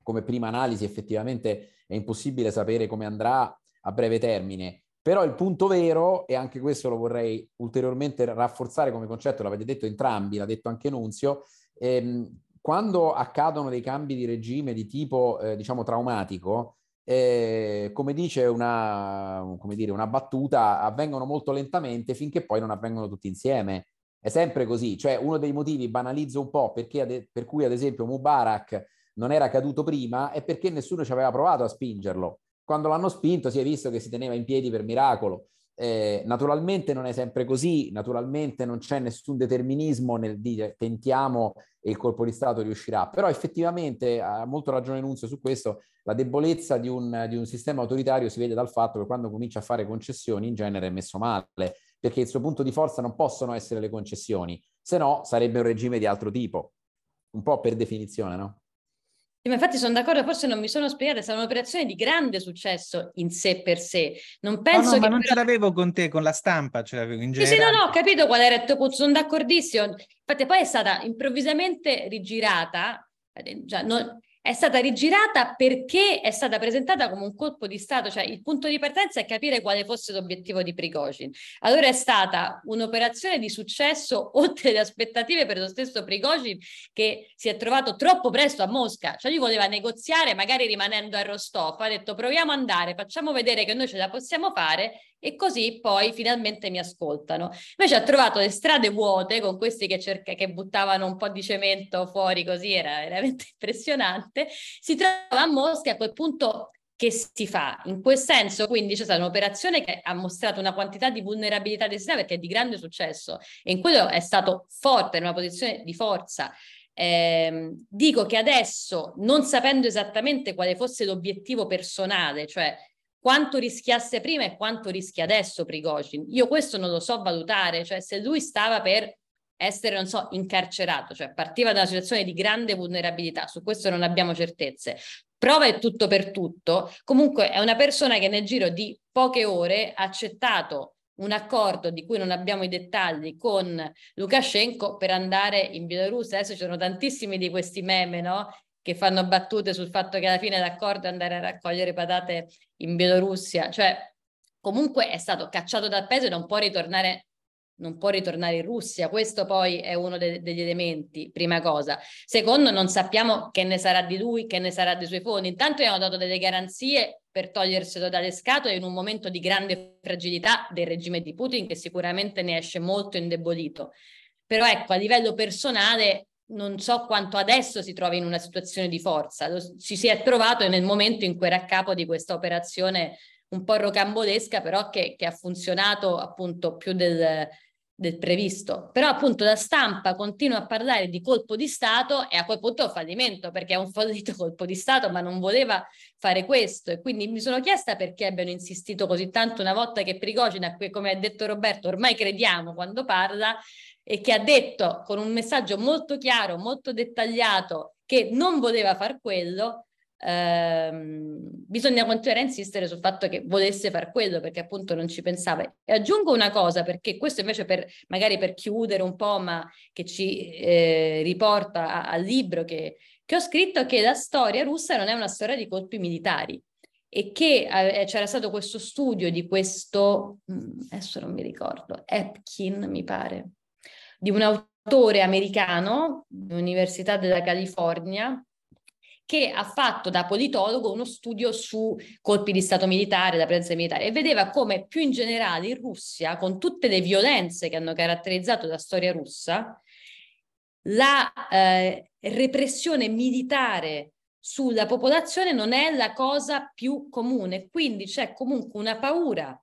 come prima analisi effettivamente è impossibile sapere come andrà a breve termine, però il punto vero, e anche questo lo vorrei ulteriormente rafforzare come concetto, l'avete detto entrambi, l'ha detto anche Nunzio, ehm, quando accadono dei cambi di regime di tipo, eh, diciamo, traumatico, eh, come dice una, come dire, una battuta, avvengono molto lentamente finché poi non avvengono tutti insieme. È sempre così, cioè uno dei motivi, banalizzo un po', perché, per cui ad esempio Mubarak non era caduto prima è perché nessuno ci aveva provato a spingerlo. Quando l'hanno spinto si è visto che si teneva in piedi per miracolo. Eh, naturalmente non è sempre così, naturalmente non c'è nessun determinismo nel dire tentiamo e il colpo di Stato riuscirà, però effettivamente ha molto ragione Nunzio su questo, la debolezza di un, di un sistema autoritario si vede dal fatto che quando comincia a fare concessioni in genere è messo male, perché il suo punto di forza non possono essere le concessioni, se no sarebbe un regime di altro tipo, un po' per definizione, no? Ma infatti sono d'accordo, forse non mi sono spiegata, è stata un'operazione di grande successo in sé per sé. Non penso no, no, che ma non però... ce l'avevo con te, con la stampa ce l'avevo in generale. Sì, sì, no, no, ho capito qual era il tuo punto, sono d'accordissimo. Infatti poi è stata improvvisamente rigirata cioè, non, è stata rigirata perché è stata presentata come un colpo di Stato, cioè il punto di partenza è capire quale fosse l'obiettivo di Prigozhin. Allora è stata un'operazione di successo oltre le aspettative per lo stesso Prigozhin che si è trovato troppo presto a Mosca, cioè lui voleva negoziare magari rimanendo a Rostov, ha detto proviamo ad andare, facciamo vedere che noi ce la possiamo fare e così poi finalmente mi ascoltano. Invece ha trovato le strade vuote con questi che, cerca, che buttavano un po' di cemento fuori così, era veramente impressionante. Si trova a Mosca e a quel punto che si fa? In quel senso, quindi c'è stata un'operazione che ha mostrato una quantità di vulnerabilità del sistema perché è di grande successo e in quello è stato forte, in una posizione di forza. Eh, dico che adesso, non sapendo esattamente quale fosse l'obiettivo personale, cioè quanto rischiasse prima e quanto rischia adesso Prigozhin. Io questo non lo so valutare, cioè se lui stava per essere, non so, incarcerato, cioè partiva da una situazione di grande vulnerabilità, su questo non abbiamo certezze. Prova è tutto per tutto, comunque è una persona che nel giro di poche ore ha accettato un accordo di cui non abbiamo i dettagli con Lukashenko per andare in Bielorussia. Adesso ci sono tantissimi di questi meme, no? che fanno battute sul fatto che alla fine l'accordo è andare a raccogliere patate in Bielorussia, cioè comunque è stato cacciato dal paese e non può ritornare non può ritornare in Russia, questo poi è uno de- degli elementi, prima cosa. Secondo, non sappiamo che ne sarà di lui, che ne sarà dei suoi fondi. Intanto gli hanno dato delle garanzie per toglierselo dalle scatole in un momento di grande fragilità del regime di Putin, che sicuramente ne esce molto indebolito. Però ecco, a livello personale non so quanto adesso si trovi in una situazione di forza, Lo, ci si è trovato nel momento in cui era a capo di questa operazione un po' rocambolesca, però che, che ha funzionato appunto più del, del, previsto. Però appunto la stampa continua a parlare di colpo di Stato e a quel punto è un fallimento, perché è un fallito colpo di Stato, ma non voleva fare questo. E quindi mi sono chiesta perché abbiano insistito così tanto una volta che Prigogine, come ha detto Roberto, ormai crediamo quando parla, e che ha detto con un messaggio molto chiaro, molto dettagliato, che non voleva far quello, ehm, bisogna continuare a insistere sul fatto che volesse far quello perché appunto non ci pensava. E aggiungo una cosa, perché questo invece per, magari per chiudere un po', ma che ci eh, riporta al libro che, che ho scritto, che la storia russa non è una storia di colpi militari e che eh, c'era stato questo studio di questo, mm, adesso non mi ricordo, Epkin mi pare, di un autore americano, dell'Università della California, che ha fatto da politologo uno studio su colpi di Stato militare, la presenza militare, e vedeva come più in generale in Russia, con tutte le violenze che hanno caratterizzato la storia russa, la eh, repressione militare sulla popolazione non è la cosa più comune, quindi c'è comunque una paura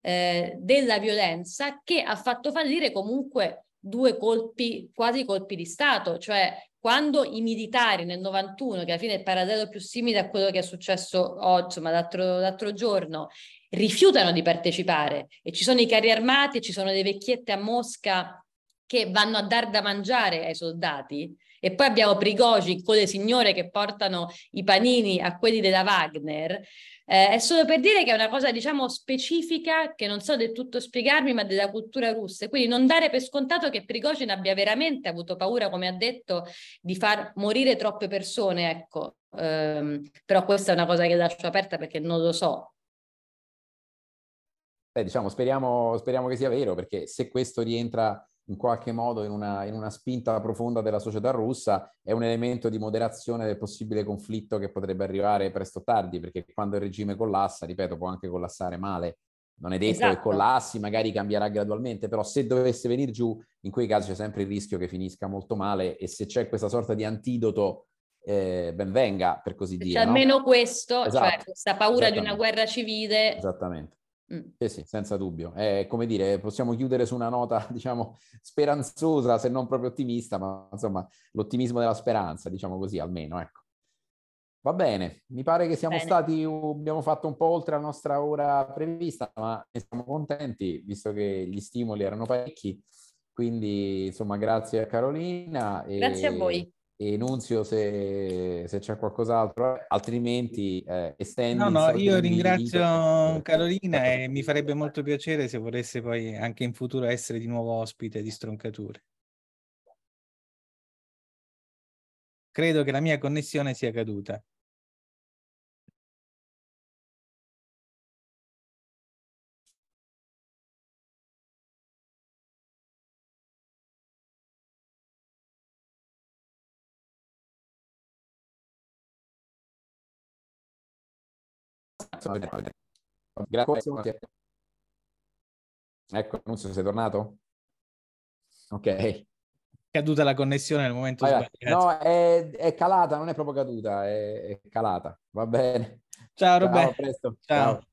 eh, della violenza che ha fatto fallire comunque due colpi, quasi colpi di Stato, cioè quando i militari nel 91, che alla fine è il parallelo più simile a quello che è successo oggi, ma l'altro, l'altro giorno, rifiutano di partecipare. E ci sono i carri armati, ci sono le vecchiette a Mosca che vanno a dar da mangiare ai soldati e poi abbiamo Prigogine con le signore che portano i panini a quelli della Wagner, eh, è solo per dire che è una cosa, diciamo, specifica, che non so del tutto spiegarmi, ma della cultura russa. Quindi non dare per scontato che Prigozhin abbia veramente avuto paura, come ha detto, di far morire troppe persone, ecco. Um, però questa è una cosa che lascio aperta perché non lo so. Beh, diciamo, speriamo, speriamo che sia vero, perché se questo rientra in qualche modo in una, in una, spinta profonda della società russa, è un elemento di moderazione del possibile conflitto che potrebbe arrivare presto o tardi, perché quando il regime collassa, ripeto, può anche collassare male. Non è detto esatto. che collassi, magari cambierà gradualmente, però se dovesse venire giù, in quei casi c'è sempre il rischio che finisca molto male e se c'è questa sorta di antidoto, eh, ben venga, per così dire. C'è no? almeno questo, cioè esatto. cioè questa paura di una guerra civile. Esattamente Mm. Sì, sì, senza dubbio. È come dire, possiamo chiudere su una nota, diciamo, speranzosa, se non proprio ottimista, ma insomma, l'ottimismo della speranza, diciamo così, almeno, ecco. Va bene, mi pare che siamo bene. stati, abbiamo fatto un po' oltre la nostra ora prevista, ma ne siamo contenti, visto che gli stimoli erano parecchi. Quindi, insomma, grazie a Carolina. E... Grazie a voi e Nunzio se, se c'è qualcos'altro, altrimenti eh. No, no, io ringrazio Carolina e mi farebbe molto piacere se volesse poi anche in futuro essere di nuovo ospite di Stroncature. credo che la mia connessione sia caduta. Grazie. Ecco, non so se sei tornato. Ok. Caduta la connessione nel momento sbagliato. No, è, è, calata, non è proprio caduta, è, è calata. Va bene. Ciao Roberto. Ciao, a presto. Ciao. Ciao.